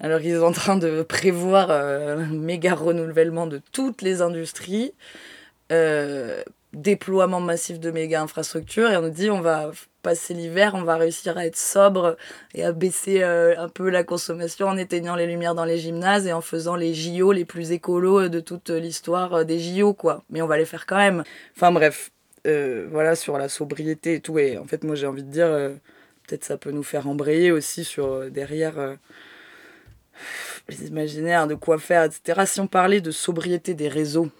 alors qu'ils sont en train de prévoir euh, un méga renouvellement de toutes les industries. Euh, déploiement massif de méga infrastructures et on nous dit on va passer l'hiver, on va réussir à être sobre et à baisser euh, un peu la consommation en éteignant les lumières dans les gymnases et en faisant les JO les plus écolos de toute l'histoire des JO, quoi. Mais on va les faire quand même. Enfin bref, euh, voilà, sur la sobriété et tout. Et en fait, moi j'ai envie de dire, peut-être ça peut nous faire embrayer aussi sur derrière les imaginaires de quoi faire, etc. Si on parlait de sobriété des réseaux,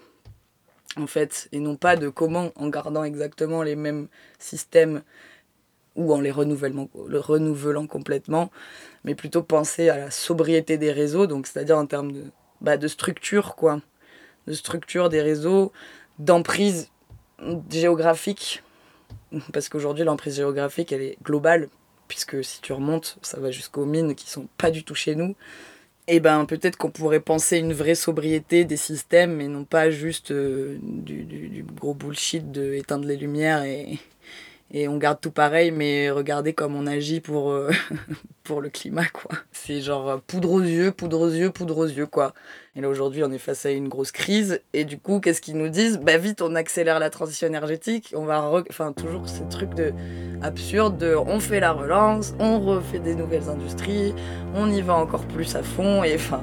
en fait, et non pas de comment, en gardant exactement les mêmes systèmes ou en les le renouvelant complètement, mais plutôt penser à la sobriété des réseaux, donc c'est-à-dire en termes de, bah, de structure, quoi. De structure des réseaux, d'emprise géographique, parce qu'aujourd'hui l'emprise géographique elle est globale, puisque si tu remontes, ça va jusqu'aux mines qui sont pas du tout chez nous. Et ben peut-être qu'on pourrait penser une vraie sobriété des systèmes, mais non pas juste euh, du, gros bullshit de éteindre les lumières et, et on garde tout pareil, mais regardez comme on agit pour, euh, pour le climat, quoi. C'est genre euh, poudre aux yeux, poudre aux yeux, poudre aux yeux, quoi. Et là, aujourd'hui, on est face à une grosse crise, et du coup, qu'est-ce qu'ils nous disent? Bah vite, on accélère la transition énergétique, on va... Enfin, toujours ce truc de absurde de on fait la relance, on refait des nouvelles industries, on y va encore plus à fond, et enfin...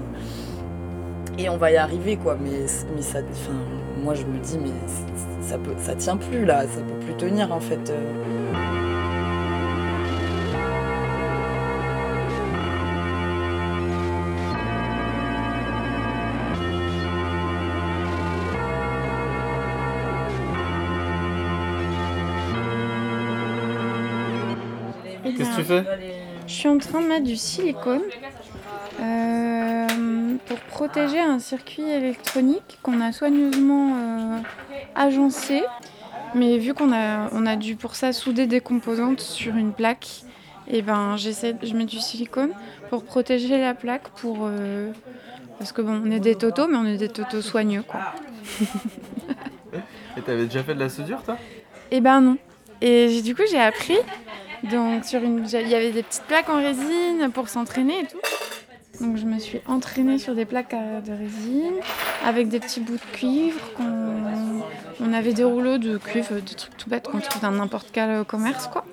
Et on va y arriver, quoi. Mais, mais ça... Enfin, moi, je me dis, mais ça, peut, ça tient plus là, ça peut plus tenir en fait. Euh. Qu'est-ce que tu fais? Je suis en train de mettre du silicone euh, pour protéger un circuit électronique qu'on a soigneusement euh, agencé. Mais vu qu'on a, on a dû pour ça souder des composantes sur une plaque, et ben j'essaie, je mets du silicone pour protéger la plaque pour euh, parce que bon, on est des totos, mais on est des totos soigneux quoi. Et t'avais déjà fait de la soudure toi? Et ben non. Et du coup j'ai appris. Donc sur une, il y avait des petites plaques en résine pour s'entraîner et tout. Donc je me suis entraînée sur des plaques de résine avec des petits bouts de cuivre. On avait des rouleaux de cuivre, des trucs tout bêtes qu'on trouve dans n'importe quel commerce quoi.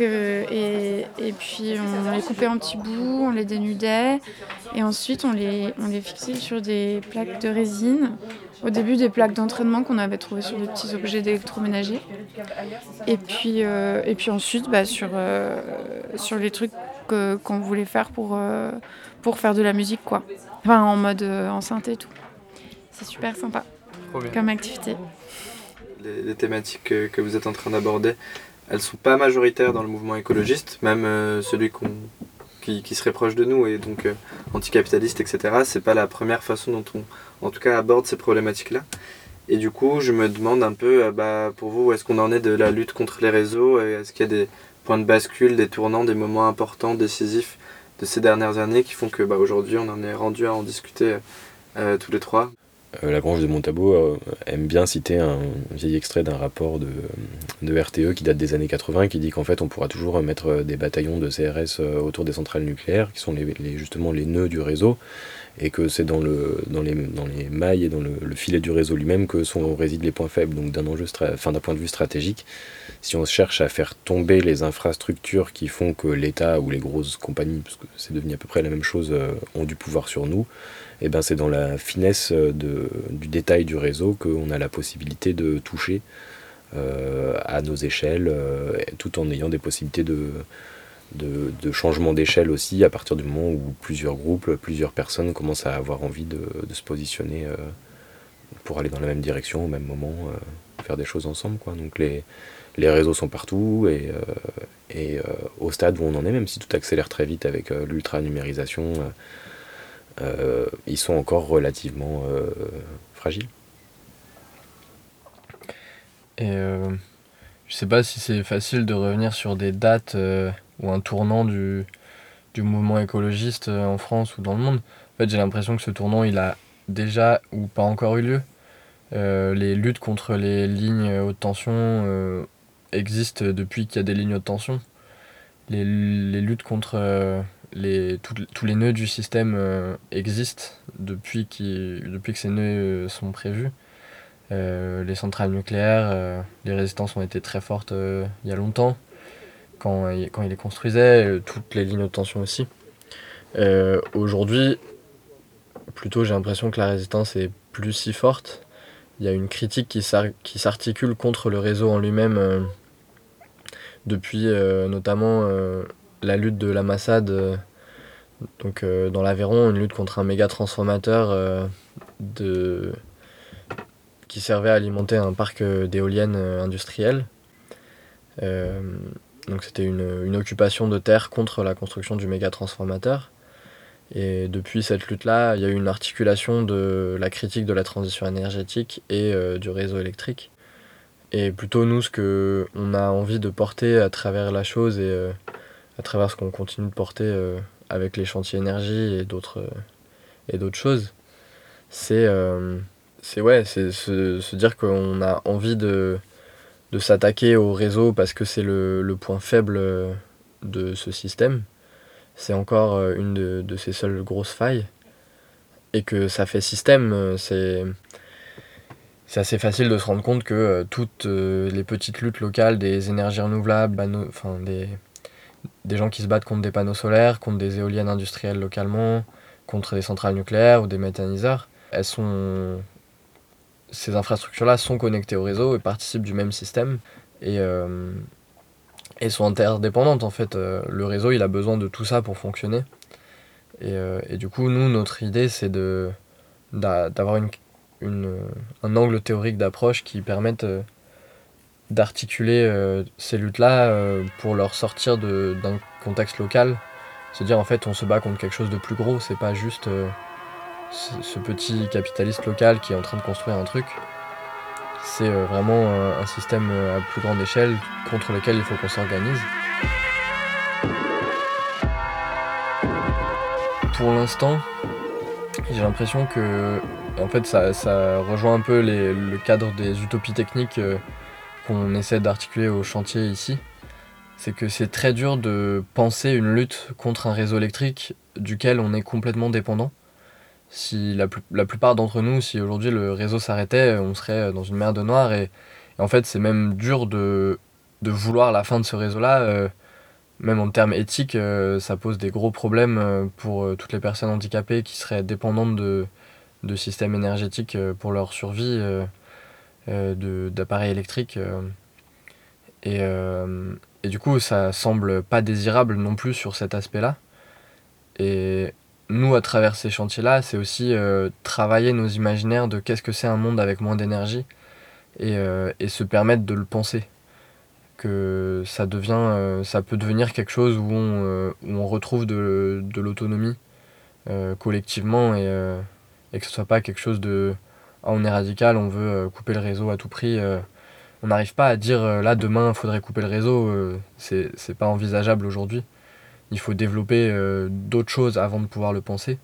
Et puis on les coupait en petits bouts, on les dénudait et ensuite on les, on les fixait sur des plaques de résine. Au début des plaques d'entraînement qu'on avait trouvées sur des petits objets d'électroménager. Et puis, euh, et puis ensuite bah, sur, euh, sur les trucs que- qu'on voulait faire pour, euh, pour faire de la musique quoi. Enfin en mode euh, enceinte et tout. C'est super sympa Trop bien. comme activité. les, les thématiques que, que vous êtes en train d'aborder, elles sont pas majoritaires dans le mouvement écologiste, même euh, celui qu'on, qui, qui serait proche de nous et donc euh, anticapitaliste, etc. C'est pas la première façon dont on, en tout cas, aborde ces problématiques-là. Et du coup, je me demande un peu, euh, bah, pour vous, où est-ce qu'on en est de la lutte contre les réseaux? Est-ce qu'il y a des points de bascule, des tournants, des moments importants, décisifs de ces dernières années qui font que bah, aujourd'hui, on en est rendu à en discuter euh, tous les trois. Euh, la Grange de Montabo euh, aime bien citer un vieil extrait d'un rapport de, RTE qui date des années 80 qui dit qu'en fait on pourra toujours mettre des bataillons de CRS autour des centrales nucléaires qui sont les- justement les nœuds du réseau et que c'est dans, le, dans, les, dans les mailles et dans le, le filet du réseau lui-même que sont, résident les points faibles. Donc d'un enjeu enfin, d'un point de vue stratégique, si on cherche à faire tomber les infrastructures qui font que l'État ou les grosses compagnies, parce que c'est devenu à peu près la même chose, euh, ont du pouvoir sur nous, et ben c'est dans la finesse euh, de, du détail du réseau qu'on a la possibilité de toucher euh, à nos échelles, tout en ayant des possibilités de, de, changement d'échelle aussi, à partir du moment où plusieurs groupes, plusieurs personnes commencent à avoir envie de, se positionner euh, pour aller dans la même direction au même moment, euh, faire des choses ensemble. Quoi. Donc les, les réseaux sont partout et, euh, et au stade où on en est, même si tout accélère très vite avec l'ultra-numérisation, ils sont encore relativement fragiles. Je sais pas si c'est facile de revenir sur des dates euh, ou un tournant du, du mouvement écologiste euh, en France ou dans le monde. En fait, j'ai l'impression que ce tournant, il a déjà ou pas encore eu lieu. Euh, les luttes contre les lignes haute tension existent depuis qu'il y a des lignes haute tension. Les, les luttes contre les, tous les nœuds du système existent depuis, depuis que ces nœuds sont prévus. Euh, les centrales nucléaires, euh, les résistances ont été très fortes euh, il y a longtemps, quand, quand ils les construisaient, toutes les lignes de tension aussi. Aujourd'hui, plutôt j'ai l'impression que la résistance est plus si forte. Il y a une critique qui s'ar- qui s'articule contre le réseau en lui-même depuis notamment la lutte de la Massade donc, dans l'Aveyron, une lutte contre un méga transformateur de qui servait à alimenter un parc euh, d'éoliennes euh, industrielles. Euh, donc c'était une, occupation de terre contre la construction du méga transformateur. Et depuis cette lutte-là, il y a eu une articulation de la critique de la transition énergétique et du réseau électrique. Et plutôt nous, ce que on a envie de porter à travers la chose et à travers ce qu'on continue de porter avec les chantiers énergie et d'autres choses, c'est c'est ouais, c'est se, se dire qu'on a envie de, de s'attaquer au réseau parce que c'est le, le point faible euh, de ce système. C'est encore euh, une de, de ses seules grosses failles. Et que ça fait système, euh, c'est. C'est assez facile de se rendre compte que toutes les petites luttes locales des énergies renouvelables, enfin des, des gens qui se battent contre des panneaux solaires, contre des éoliennes industrielles localement, contre des centrales nucléaires ou des méthaniseurs, elles sont ces infrastructures-là sont connectées au réseau et participent du même système et, euh, et sont interdépendantes en fait. Euh, le réseau il a besoin de tout ça pour fonctionner. Et, euh, et du coup, nous, notre idée c'est de, d'a- d'avoir une, une, un angle théorique d'approche qui permette d'articuler ces luttes-là pour leur sortir d'un contexte local. Se dire en fait on se bat contre quelque chose de plus gros, c'est pas juste ce petit capitaliste local qui est en train de construire un truc. C'est vraiment un système à plus grande échelle contre lequel il faut qu'on s'organise. Pour l'instant, j'ai l'impression que en fait, ça, rejoint un peu le cadre des utopies techniques euh, qu'on essaie d'articuler au chantier ici. C'est que c'est très dur de penser une lutte contre un réseau électrique duquel on est complètement dépendant. Si la, plupart d'entre nous, si aujourd'hui le réseau s'arrêtait, on serait dans une mer de noir. Et, en fait, c'est même dur de, vouloir la fin de ce réseau-là. Euh, même en termes éthiques, euh, ça pose des gros problèmes pour toutes les personnes handicapées qui seraient dépendantes de, de systèmes énergétiques euh, pour leur survie euh, euh, d'appareils électriques. Et, et, du coup, ça semble pas désirable non plus sur cet aspect-là. Et nous, à travers ces chantiers-là, c'est aussi travailler nos imaginaires de qu'est-ce que c'est un monde avec moins d'énergie et, et, se permettre de le penser. Que ça, devient, ça peut devenir quelque chose où on, où on retrouve de, de l'autonomie collectivement et, et que ce soit pas quelque chose de ah, on est radical, on veut euh, couper le réseau à tout prix. Euh. on n'arrive pas à dire euh, là demain il faudrait couper le réseau, c'est pas envisageable aujourd'hui. Il faut développer d'autres choses avant de pouvoir le penser.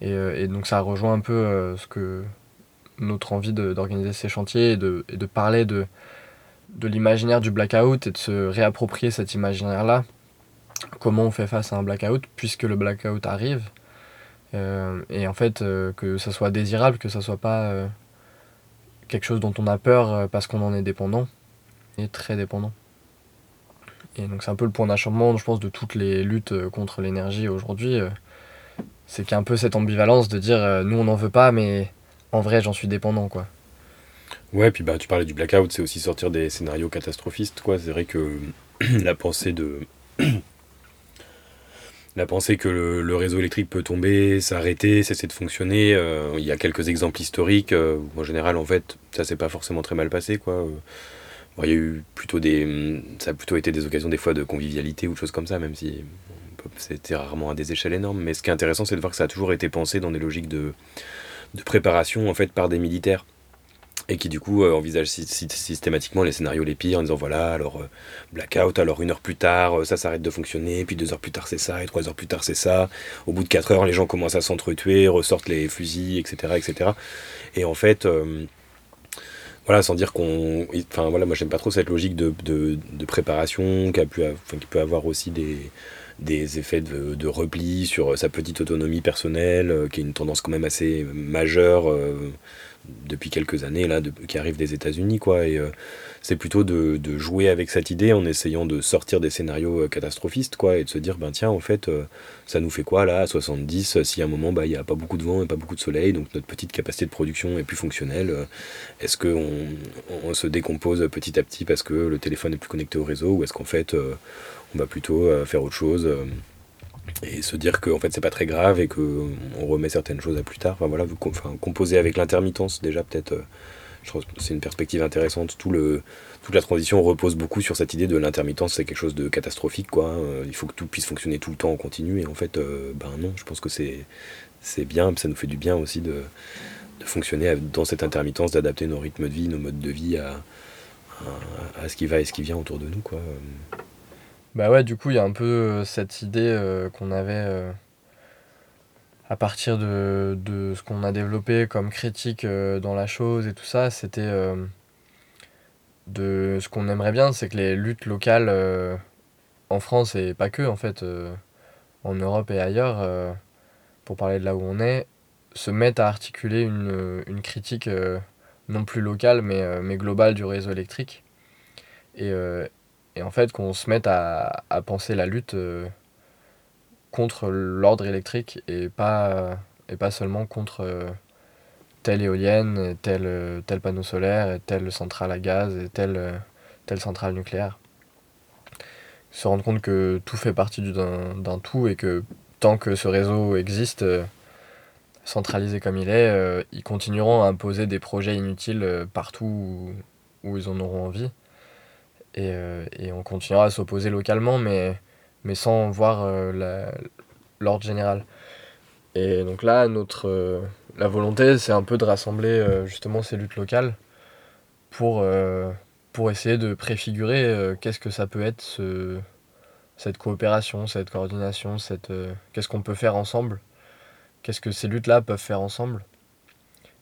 Et, donc ça rejoint un peu ce que notre envie d'organiser ces chantiers et de, parler de, l'imaginaire du blackout et de se réapproprier cet imaginaire-là. Comment on fait face à un blackout puisque le blackout arrive euh, et en fait, euh, que ça soit désirable, que ça soit pas euh, quelque chose dont on a peur parce qu'on en est dépendant, et très dépendant. Et donc c'est un peu le point d'achoppement, je pense, de toutes les luttes contre l'énergie aujourd'hui. c'est qu'il y a un peu cette ambivalence de dire nous on n'en veut pas, mais en vrai j'en suis dépendant quoi. Ouais, puis bah tu parlais du blackout, c'est aussi sortir des scénarios catastrophistes quoi. C'est vrai que la pensée de la pensée que le, réseau électrique peut tomber, s'arrêter, cesser de fonctionner. Euh, il y a quelques exemples historiques. Euh, en général, en fait, ça s'est pas forcément très mal passé, quoi. Euh, il y a eu plutôt des, ça a plutôt été des occasions des fois de convivialité ou de choses comme ça, même si c'était rarement à des échelles énormes. Mais ce qui est intéressant, c'est de voir que ça a toujours été pensé dans des logiques de, de préparation en fait par des militaires. Et qui du coup euh, envisage systématiquement les scénarios les pires en disant voilà alors euh, blackout alors une heure plus tard euh, ça s'arrête de fonctionner puis deux heures plus tard c'est ça et trois heures plus tard c'est ça. Au bout de quatre heures les gens commencent à s'entretuer ressortent les fusils etc etc et en fait voilà sans dire qu'on enfin voilà moi j'aime pas trop cette logique de, préparation qui peut avoir aussi des effets de, de, repli sur sa petite autonomie personnelle, qui est une tendance quand même assez majeure depuis quelques années là, qui arrive des États-Unis quoi. Et euh, c'est plutôt de, jouer avec cette idée en essayant de sortir des scénarios euh, catastrophistes quoi et de se dire ben tiens en fait euh, ça nous fait quoi là à 70 si à un moment bah, il n'y a pas beaucoup de vent et pas beaucoup de soleil donc notre petite capacité de production est plus fonctionnelle. est-ce qu'on on se décompose petit à petit parce que le téléphone est plus connecté au réseau ou est-ce qu'en fait on va plutôt faire autre chose et se dire que en fait c'est pas très grave et que on remet certaines choses à plus tard. Enfin voilà, enfin, composer avec l'intermittence déjà peut-être. Euh, je trouve c'est une perspective intéressante. Tout le, toute la transition repose beaucoup sur cette idée de l'intermittence, c'est quelque chose de catastrophique quoi. Hein. Il faut que tout puisse fonctionner tout le temps en continu et en fait euh, ben non, je pense que c'est c'est bien, ça nous fait du bien aussi de, de fonctionner dans cette intermittence, d'adapter nos rythmes de vie, nos modes de vie à, à, à, ce qui va et ce qui vient autour de nous quoi. Bah ouais, du coup, il y a un peu euh, cette idée euh, qu'on avait euh, à partir de, de ce qu'on a développé comme critique dans la chose et tout ça, c'était de ce qu'on aimerait bien, c'est que les luttes locales en France et pas que en fait, en Europe et ailleurs, pour parler de là où on est, se mettent à articuler une, une critique non plus locale mais, mais globale du réseau électrique. Et, et en fait, qu'on se mette à, penser la lutte euh, contre l'ordre électrique et pas, et pas seulement contre euh, telle éolienne, tel, euh, tel panneau solaire, et telle centrale à gaz, et telle, telle centrale nucléaire. Se rendre compte que tout fait partie d'un tout et que tant que ce réseau existe, centralisé comme il est, ils continueront à imposer des projets inutiles partout où ils en auront envie et, et on continuera à s'opposer localement, mais, mais sans voir l'ordre général. Et donc là, notre, la volonté, c'est un peu de rassembler justement ces luttes locales pour, pour essayer de préfigurer qu'est-ce que ça peut être ce, cette coopération, cette coordination, cette, qu'est-ce qu'on peut faire ensemble, qu'est-ce que ces luttes-là peuvent faire ensemble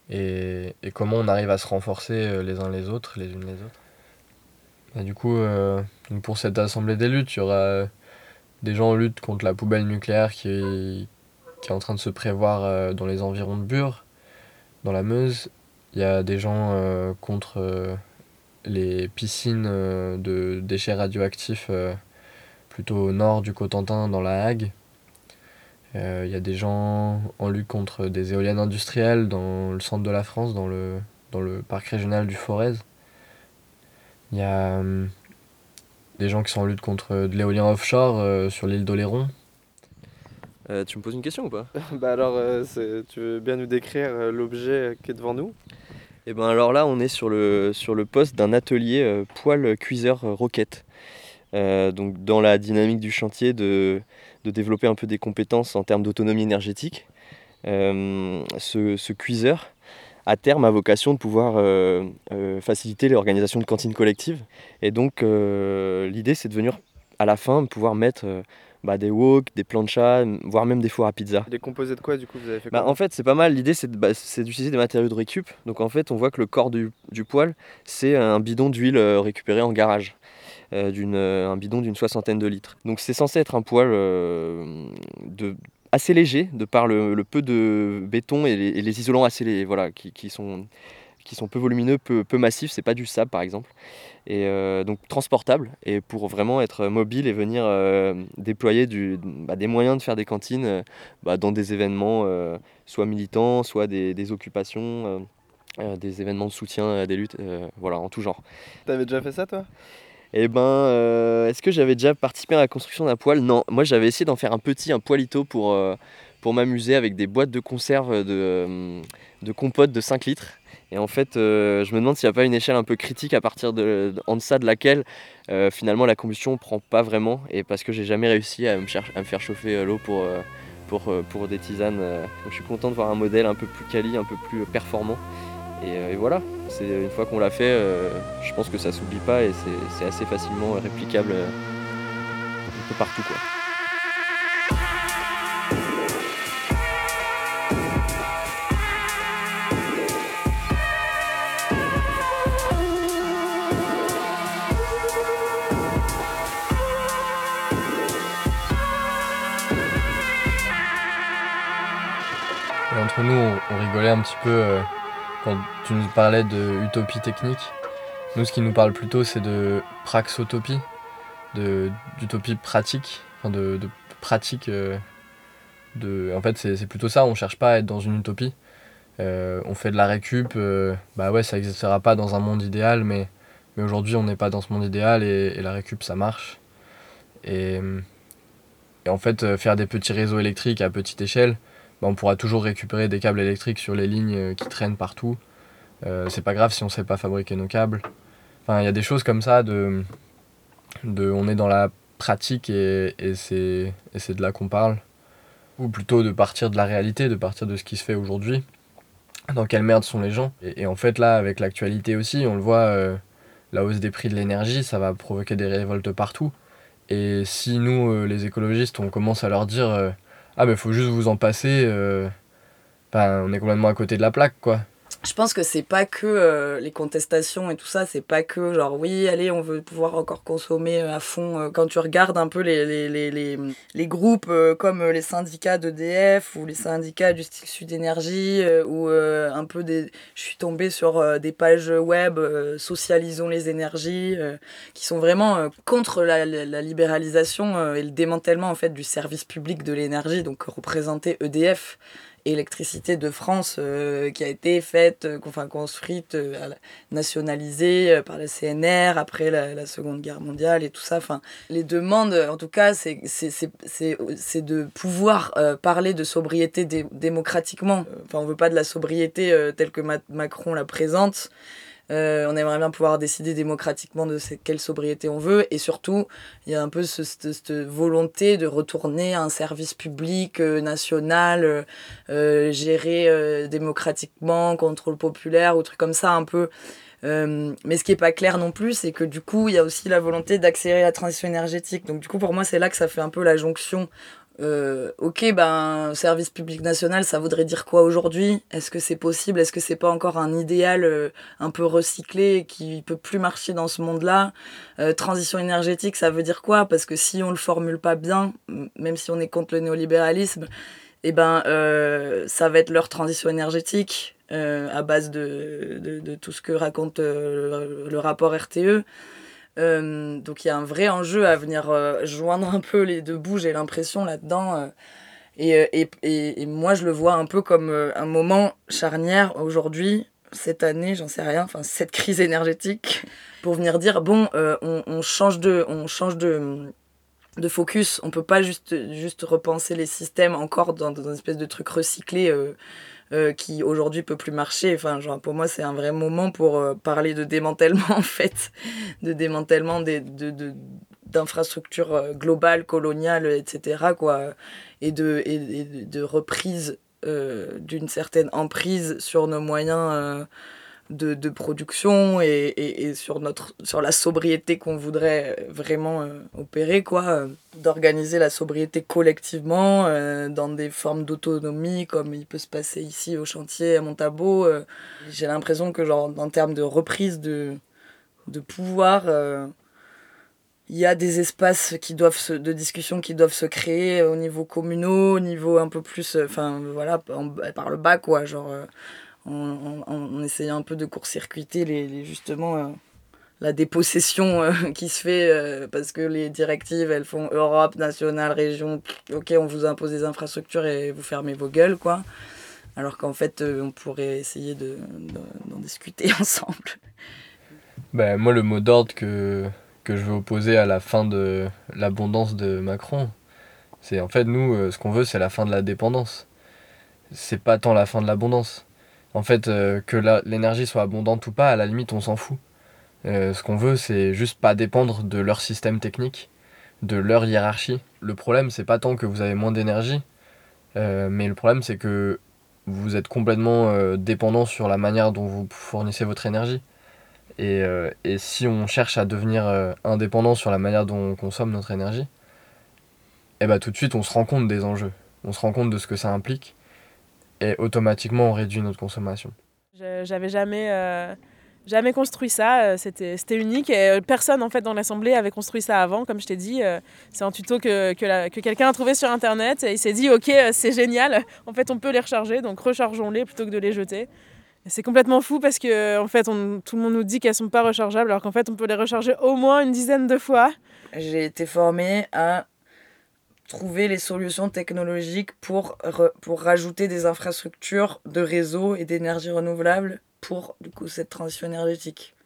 et, comment on arrive à se renforcer euh, les uns les autres, les unes les autres. Et du coup, euh, pour cette assemblée des luttes, il y aura euh, des gens en lutte contre la poubelle nucléaire qui est, qui est en train de se prévoir dans les environs de Bure, dans la Meuse. Il y a des gens contre les piscines de déchets radioactifs plutôt au nord du Cotentin, dans la Hague. Il euh, y a des gens en lutte contre des éoliennes industrielles dans le centre de la France, dans le, dans le parc régional du Forez. Il y a hum, des gens qui sont en lutte contre de l'éolien offshore euh, sur l'île d'Oléron. Euh, tu me poses une question ou pas? Bah alors, tu veux bien nous décrire l'objet qui est devant nous? Et eh ben alors là, on est sur le, sur le poste d'un atelier poêle cuiseur roquette. donc dans la dynamique du chantier de de développer un peu des compétences en termes d'autonomie énergétique. Euh, ce, cuiseur, à terme, a vocation de pouvoir euh, euh, faciliter l'organisation de cantines collectives. Et donc, l'idée, c'est de venir à la fin pouvoir mettre bah, des wok, des planchas, voire même des fours à pizza. Des composés de quoi du coup vous avez fait bah, En fait c'est pas mal, l'idée c'est bah, d'utiliser des matériaux de récup. Donc en fait on voit que le corps du, du poêle c'est un bidon d'huile récupéré en garage. Euh, d'une, euh, un bidon d'une soixantaine de litres. Donc c'est censé être un poêle euh, de, assez léger de par le, peu de béton et les, isolants assez voilà, qui, sont, qui sont peu volumineux, peu, peu massifs, c'est pas du sable par exemple. Et donc transportable et pour vraiment être mobile et venir déployer du, bah, des moyens de faire des cantines bah, dans des événements soit militants, soit des, des occupations. des événements de soutien à des luttes, voilà, en tout genre. T'avais déjà fait ça toi? Eh ben, euh, est-ce que j'avais déjà participé à la construction d'un poêle? Non, moi j'avais essayé d'en faire un petit, un poilito pour, euh, m'amuser avec des boîtes de conserve de, euh, de compote de 5 litres. Et en fait, je me demande s'il n'y a pas une échelle un peu critique à partir de, en deçà de laquelle finalement la combustion ne prend pas vraiment. Et parce que j'ai jamais réussi à me, faire chauffer l'eau pour, des tisanes. Je suis content de voir un modèle un peu plus quali, un peu plus performant. Euh, et, voilà, c'est une fois qu'on l'a fait, euh, je pense que ça s'oublie pas et c'est assez facilement réplicable euh, un peu partout quoi. Nous, on rigolait un petit peu quand tu nous parlais de utopie technique, nous ce qui nous parle plutôt c'est de praxotopie, d'utopie pratique, enfin de, pratique. Euh, en fait c'est plutôt ça, on cherche pas à être dans une utopie. Euh, on fait de la récup, euh, bah ouais ça n'existera pas dans un monde idéal, mais, aujourd'hui on n'est pas dans ce monde idéal et, la récup ça marche. Et, en fait faire des petits réseaux électriques à petite échelle, bah, on pourra toujours récupérer des câbles électriques sur les lignes euh, qui traînent partout. Euh, c'est pas grave si on sait pas fabriquer nos câbles. Enfin, il y a des choses comme ça de, on est dans la pratique et, et c'est de là qu'on parle. Ou plutôt de partir de la réalité, de partir de ce qui se fait aujourd'hui. Dans quelle merde sont les gens et, en fait là, avec l'actualité aussi, on le voit, euh, la hausse des prix de l'énergie, ça va provoquer des révoltes partout. Et si nous, les écologistes, on commence à leur dire ah mais faut juste vous en passer, euh, on est complètement à côté de la plaque quoi je pense que c'est pas que euh, les contestations et tout ça, c'est pas que genre oui, allez, on veut pouvoir encore consommer euh, à fond. Euh, quand tu regardes un peu les, les, les, les, les groupes comme les syndicats d'EDF ou les syndicats du Sud d'énergie ou un peu des. Je suis tombée sur des pages web Socialisons les énergies qui sont vraiment contre la, la, libéralisation et le démantèlement en fait du service public de l'énergie, donc représenté EDF électricité de France euh, qui a été faite, euh, enfin construite, euh, nationalisée par la CNR après la, Seconde Guerre mondiale et tout ça. Enfin, les demandes, en tout cas, c'est de pouvoir parler de sobriété démocratiquement. Enfin, on veut pas de la sobriété telle que Macron la présente. Euh, on aimerait bien pouvoir décider démocratiquement de quelle sobriété on veut. Et surtout, il y a un peu cette, volonté de retourner à un service public euh, national, euh, géré démocratiquement, contrôle populaire ou trucs comme ça, un peu. mais ce qui est pas clair non plus, c'est que du coup, il y a aussi la volonté d'accélérer la transition énergétique. Donc du coup, pour moi, c'est là que ça fait un peu la jonction euh, ok, ben, service public national, ça voudrait dire quoi aujourd'hui? Est-ce que c'est possible? Est-ce que c'est pas encore un idéal euh, un peu recyclé qui peut plus marcher dans ce monde-là? Euh, Transition énergétique, ça veut dire quoi? Parce que si on le formule pas bien, même si on est contre le néolibéralisme, eh ben, ça va être leur transition énergétique à base de, de, tout ce que raconte le rapport RTE. Euh, donc il y a un vrai enjeu à venir euh, joindre un peu les deux bouts, j'ai l'impression là-dedans. Euh. et, et, et, moi, je le vois un peu comme un moment charnière aujourd'hui, cette année, j'en sais rien, enfin cette crise énergétique, pour venir dire bon, on, change de, on change de, de focus. On peut pas juste, juste repenser les systèmes encore dans une espèce de truc recyclé euh, qui aujourd'hui peut plus marcher. Enfin, genre, pour moi, c'est un vrai moment pour euh, parler de démantèlement, en fait, de démantèlement des, de, de, d'infrastructures euh, globales, coloniales, etc. Quoi, et, de, et, de reprise d'une certaine emprise sur nos moyens de, de production et, et, sur, notre, sur la sobriété qu'on voudrait vraiment euh, opérer, quoi. Euh, d'organiser la sobriété collectivement euh, dans des formes d'autonomie comme il peut se passer ici au chantier à Montabo. J'ai l'impression que, genre, en termes de reprise de, de pouvoir, il y a des espaces qui doivent se, de discussion qui doivent se créer au niveau communaux, au niveau un peu plus, enfin voilà, par le bas, quoi. Genre en, en, essayant un peu de court-circuiter les, justement euh, la dépossession euh, qui se fait euh, parce que les directives elles font Europe, nationale, région, ok on vous impose des infrastructures et vous fermez vos gueules quoi. Alors qu'en fait on pourrait essayer d'en de, discuter ensemble. Ben, moi le mot d'ordre que, que je veux opposer à la fin de l'abondance de Macron, c'est en fait nous ce qu'on veut c'est la fin de la dépendance. C'est pas tant la fin de l'abondance en fait, euh, que l'énergie soit abondante ou pas, à la limite, on s'en fout. Euh, ce qu'on veut, c'est juste pas dépendre de leur système technique, de leur hiérarchie. Le problème, c'est pas tant que vous avez moins d'énergie, euh, mais le problème, c'est que vous êtes complètement dépendant sur la manière dont vous fournissez votre énergie. Et, si on cherche à devenir indépendant sur la manière dont on consomme notre énergie, eh bah tout de suite, on se rend compte des enjeux. On se rend compte de ce que ça implique et automatiquement on réduit notre consommation. J'avais jamais, euh, jamais construit ça, euh, c'était unique et euh, personne en fait dans l'assemblée avait construit ça avant, comme je t'ai dit. c'est un tuto que, que, que quelqu'un a trouvé sur internet et il s'est dit ok c'est génial, en fait on peut les recharger donc rechargeons-les plutôt que de les jeter. C'est complètement fou parce que en fait on, tout le monde nous dit qu'elles sont pas rechargeables alors qu'en fait on peut les recharger au moins une dizaine de fois. J'ai été formée à trouver les solutions technologiques pour, pour rajouter des infrastructures de réseau et d'énergie renouvelable pour du coup cette transition énergétique.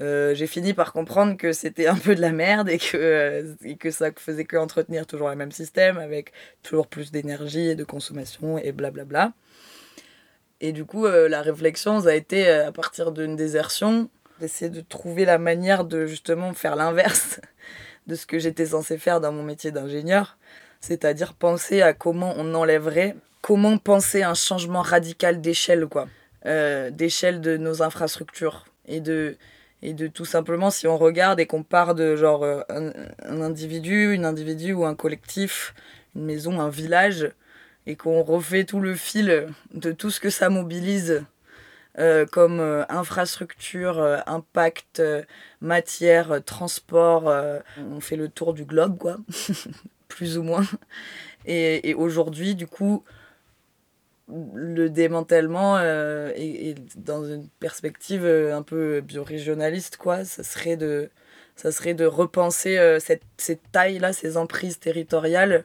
Euh, j'ai fini par comprendre que c'était un peu de la merde et que, euh, et que ça faisait que entretenir toujours le même système avec toujours plus d'énergie et de consommation et blablabla. Et du coup, euh, la réflexion, a été à partir d'une désertion, d'essayer de trouver la manière de justement faire l'inverse de ce que j'étais censé faire dans mon métier d'ingénieur, c'est-à-dire penser à comment on enlèverait, comment penser un changement radical d'échelle, quoi, euh, d'échelle de nos infrastructures et de et de tout simplement si on regarde et qu'on part de genre euh, un, un, individu, une individu ou un collectif, une maison, un village, et qu'on refait tout le fil de tout ce que ça mobilise euh, comme euh, infrastructure, euh, impact, matière, transport. on fait le tour du globe, quoi, plus ou moins. Et, et aujourd'hui, du coup, le démantèlement est, dans une perspective un peu biorégionaliste, quoi. Ça serait de, ça serait de repenser cette, cette taille-là, ces emprises territoriales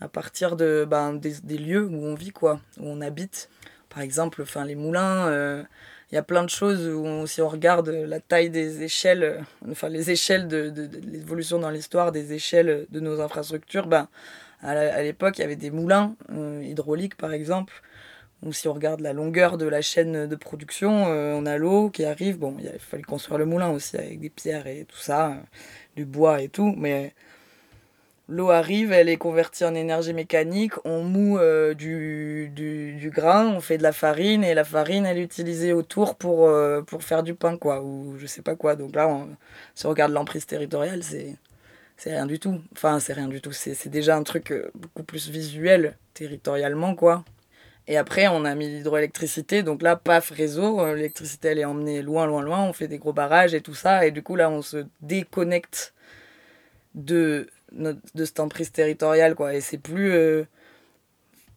à partir de, ben, des, des, lieux où on vit, quoi, où on habite par exemple, enfin, les moulins, euh, il y a plein de choses où si on regarde la taille des échelles, euh, enfin les échelles de, l'évolution dans l'histoire des échelles de nos infrastructures, ben, à l'époque, il y avait des moulins euh, hydrauliques, par exemple, Donc si on regarde la longueur de la chaîne de production, on a l'eau qui arrive. Bon, il fallait construire le moulin aussi avec des pierres et tout ça, du bois et tout, mais L'eau arrive, elle est convertie en énergie mécanique, on moue euh, du, du, grain, on fait de la farine, et la farine, elle est utilisée autour pour, euh, pour faire du pain, quoi, ou je sais pas quoi. Donc là, si on regarde l'emprise territoriale, c'est, c'est rien du tout. Enfin, c'est rien du tout, c'est, déjà un truc euh, beaucoup plus visuel, territorialement, quoi. Et après, on a mis l'hydroélectricité, donc là, paf, réseau, l'électricité, elle est emmenée loin, loin, loin, on fait des gros barrages et tout ça, et du coup, là, on se déconnecte de de cette emprise territoriale quoi. Et c'est plus euh,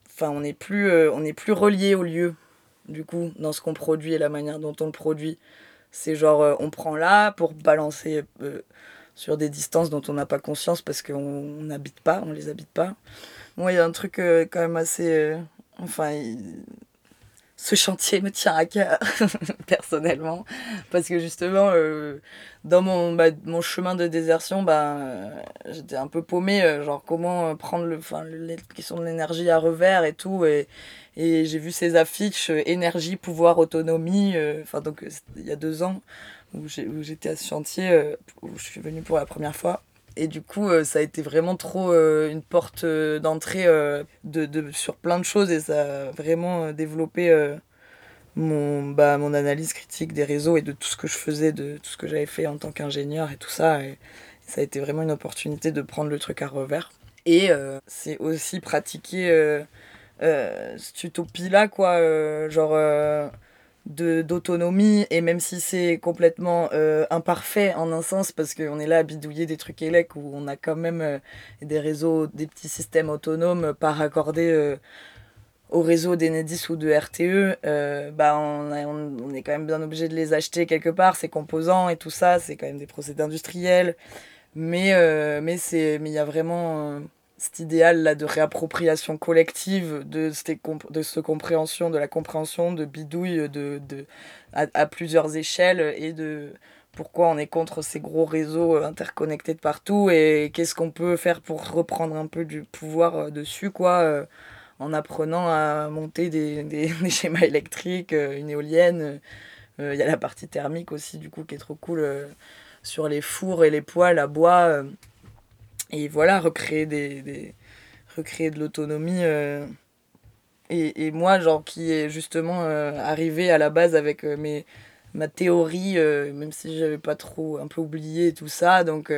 enfin on n'est plus euh, on est plus relié au lieu du coup dans ce qu'on produit et la manière dont on le produit. C'est genre euh, on prend là pour balancer sur des distances dont on n'a pas conscience parce qu'on n'habite pas on les habite pas. Moi il y a un truc quand même assez enfin ce chantier me tient à cœur personnellement. Parce que justement euh, dans mon, bah, mon chemin de désertion bah, j'étais un peu paumée euh, genre comment prendre le enfin les questions de l'énergie à revers et tout. Et, et j'ai vu ces affiches euh, énergie pouvoir autonomie enfin donc il y a deux ans où j'étais à ce chantier où je suis venue pour la première fois et du coup, euh, ça a été vraiment trop euh, une porte euh, d'entrée de, de, sur plein de choses et ça a vraiment développé mon, bah, mon analyse critique des réseaux et de tout ce que je faisais, de tout ce que j'avais fait en tant qu'ingénieur et tout ça. Et, ça a été vraiment une opportunité de prendre le truc à revers. Et c'est aussi pratiquer cette utopie-là, quoi. genre d'autonomie et même si c'est complètement euh, imparfait en un sens parce qu'on est là à bidouiller des trucs élec où on a quand même euh, des réseaux, des petits systèmes autonomes pas raccordés euh, au réseau d'Enedis ou de RTE, bah on, on, est quand même bien obligé de les acheter quelque part, ces composants et tout ça, c'est quand même des procédés industriels. Mais mais c'est mais il y a vraiment cet idéal là de réappropriation collective de de ce compréhension de la compréhension de bidouille de, à, plusieurs échelles et de pourquoi on est contre ces gros réseaux interconnectés de partout et qu'est-ce qu'on peut faire pour reprendre un peu du pouvoir euh, dessus quoi euh, en apprenant à monter des, schémas électriques euh, une éolienne. Il y a la partie thermique aussi du coup qui est trop cool sur les fours et les poêles à bois et voilà, recréer, des, des recréer de l'autonomie. Euh, et, et, moi, genre, qui est justement euh, arrivé à la base avec euh, mes, ma théorie, même si j'avais pas trop un peu oublié tout ça. Donc,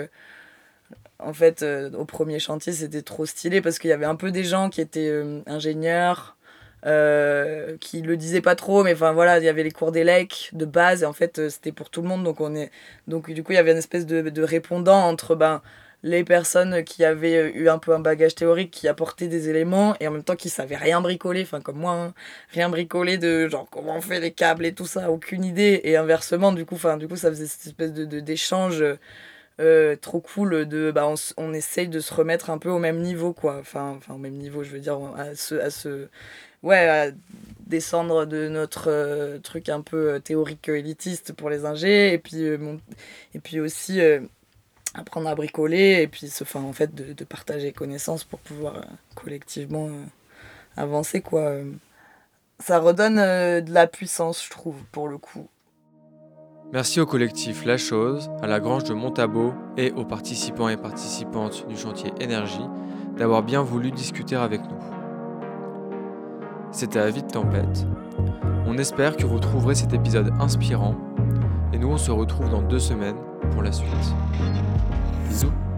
en fait, au premier chantier, c'était trop stylé parce qu'il y avait un peu des gens qui étaient ingénieurs. qui le disaient pas trop mais enfin voilà il y avait les cours d'élec de base et en fait c'était pour tout le monde donc on est donc du coup il y avait une espèce de, de répondant entre ben les personnes qui avaient euh, eu un peu un bagage théorique, qui apportaient des éléments et en même temps qui savaient rien bricoler, enfin comme moi, hein, rien bricoler de genre comment on fait les câbles et tout ça, aucune idée. Et inversement, du coup, du coup, ça faisait cette espèce de d'échange euh, trop cool de bah on, on, essaye de se remettre un peu au même niveau quoi. Enfin au même niveau, je veux dire à ce ouais descendre de notre euh, truc un peu théorique élitiste pour les ingés et puis aussi apprendre à bricoler et puis se enfin, en fait de, de partager connaissances pour pouvoir euh, collectivement euh, avancer quoi ça redonne euh, de la puissance je trouve pour le coup Merci au collectif La Chose, à la Grange de Montabo et aux participants et participantes du chantier Énergie d'avoir bien voulu discuter avec nous. C'était Avis de Tempête. On espère que vous trouverez cet épisode inspirant et nous on se retrouve dans deux semaines pour la suite. Bisous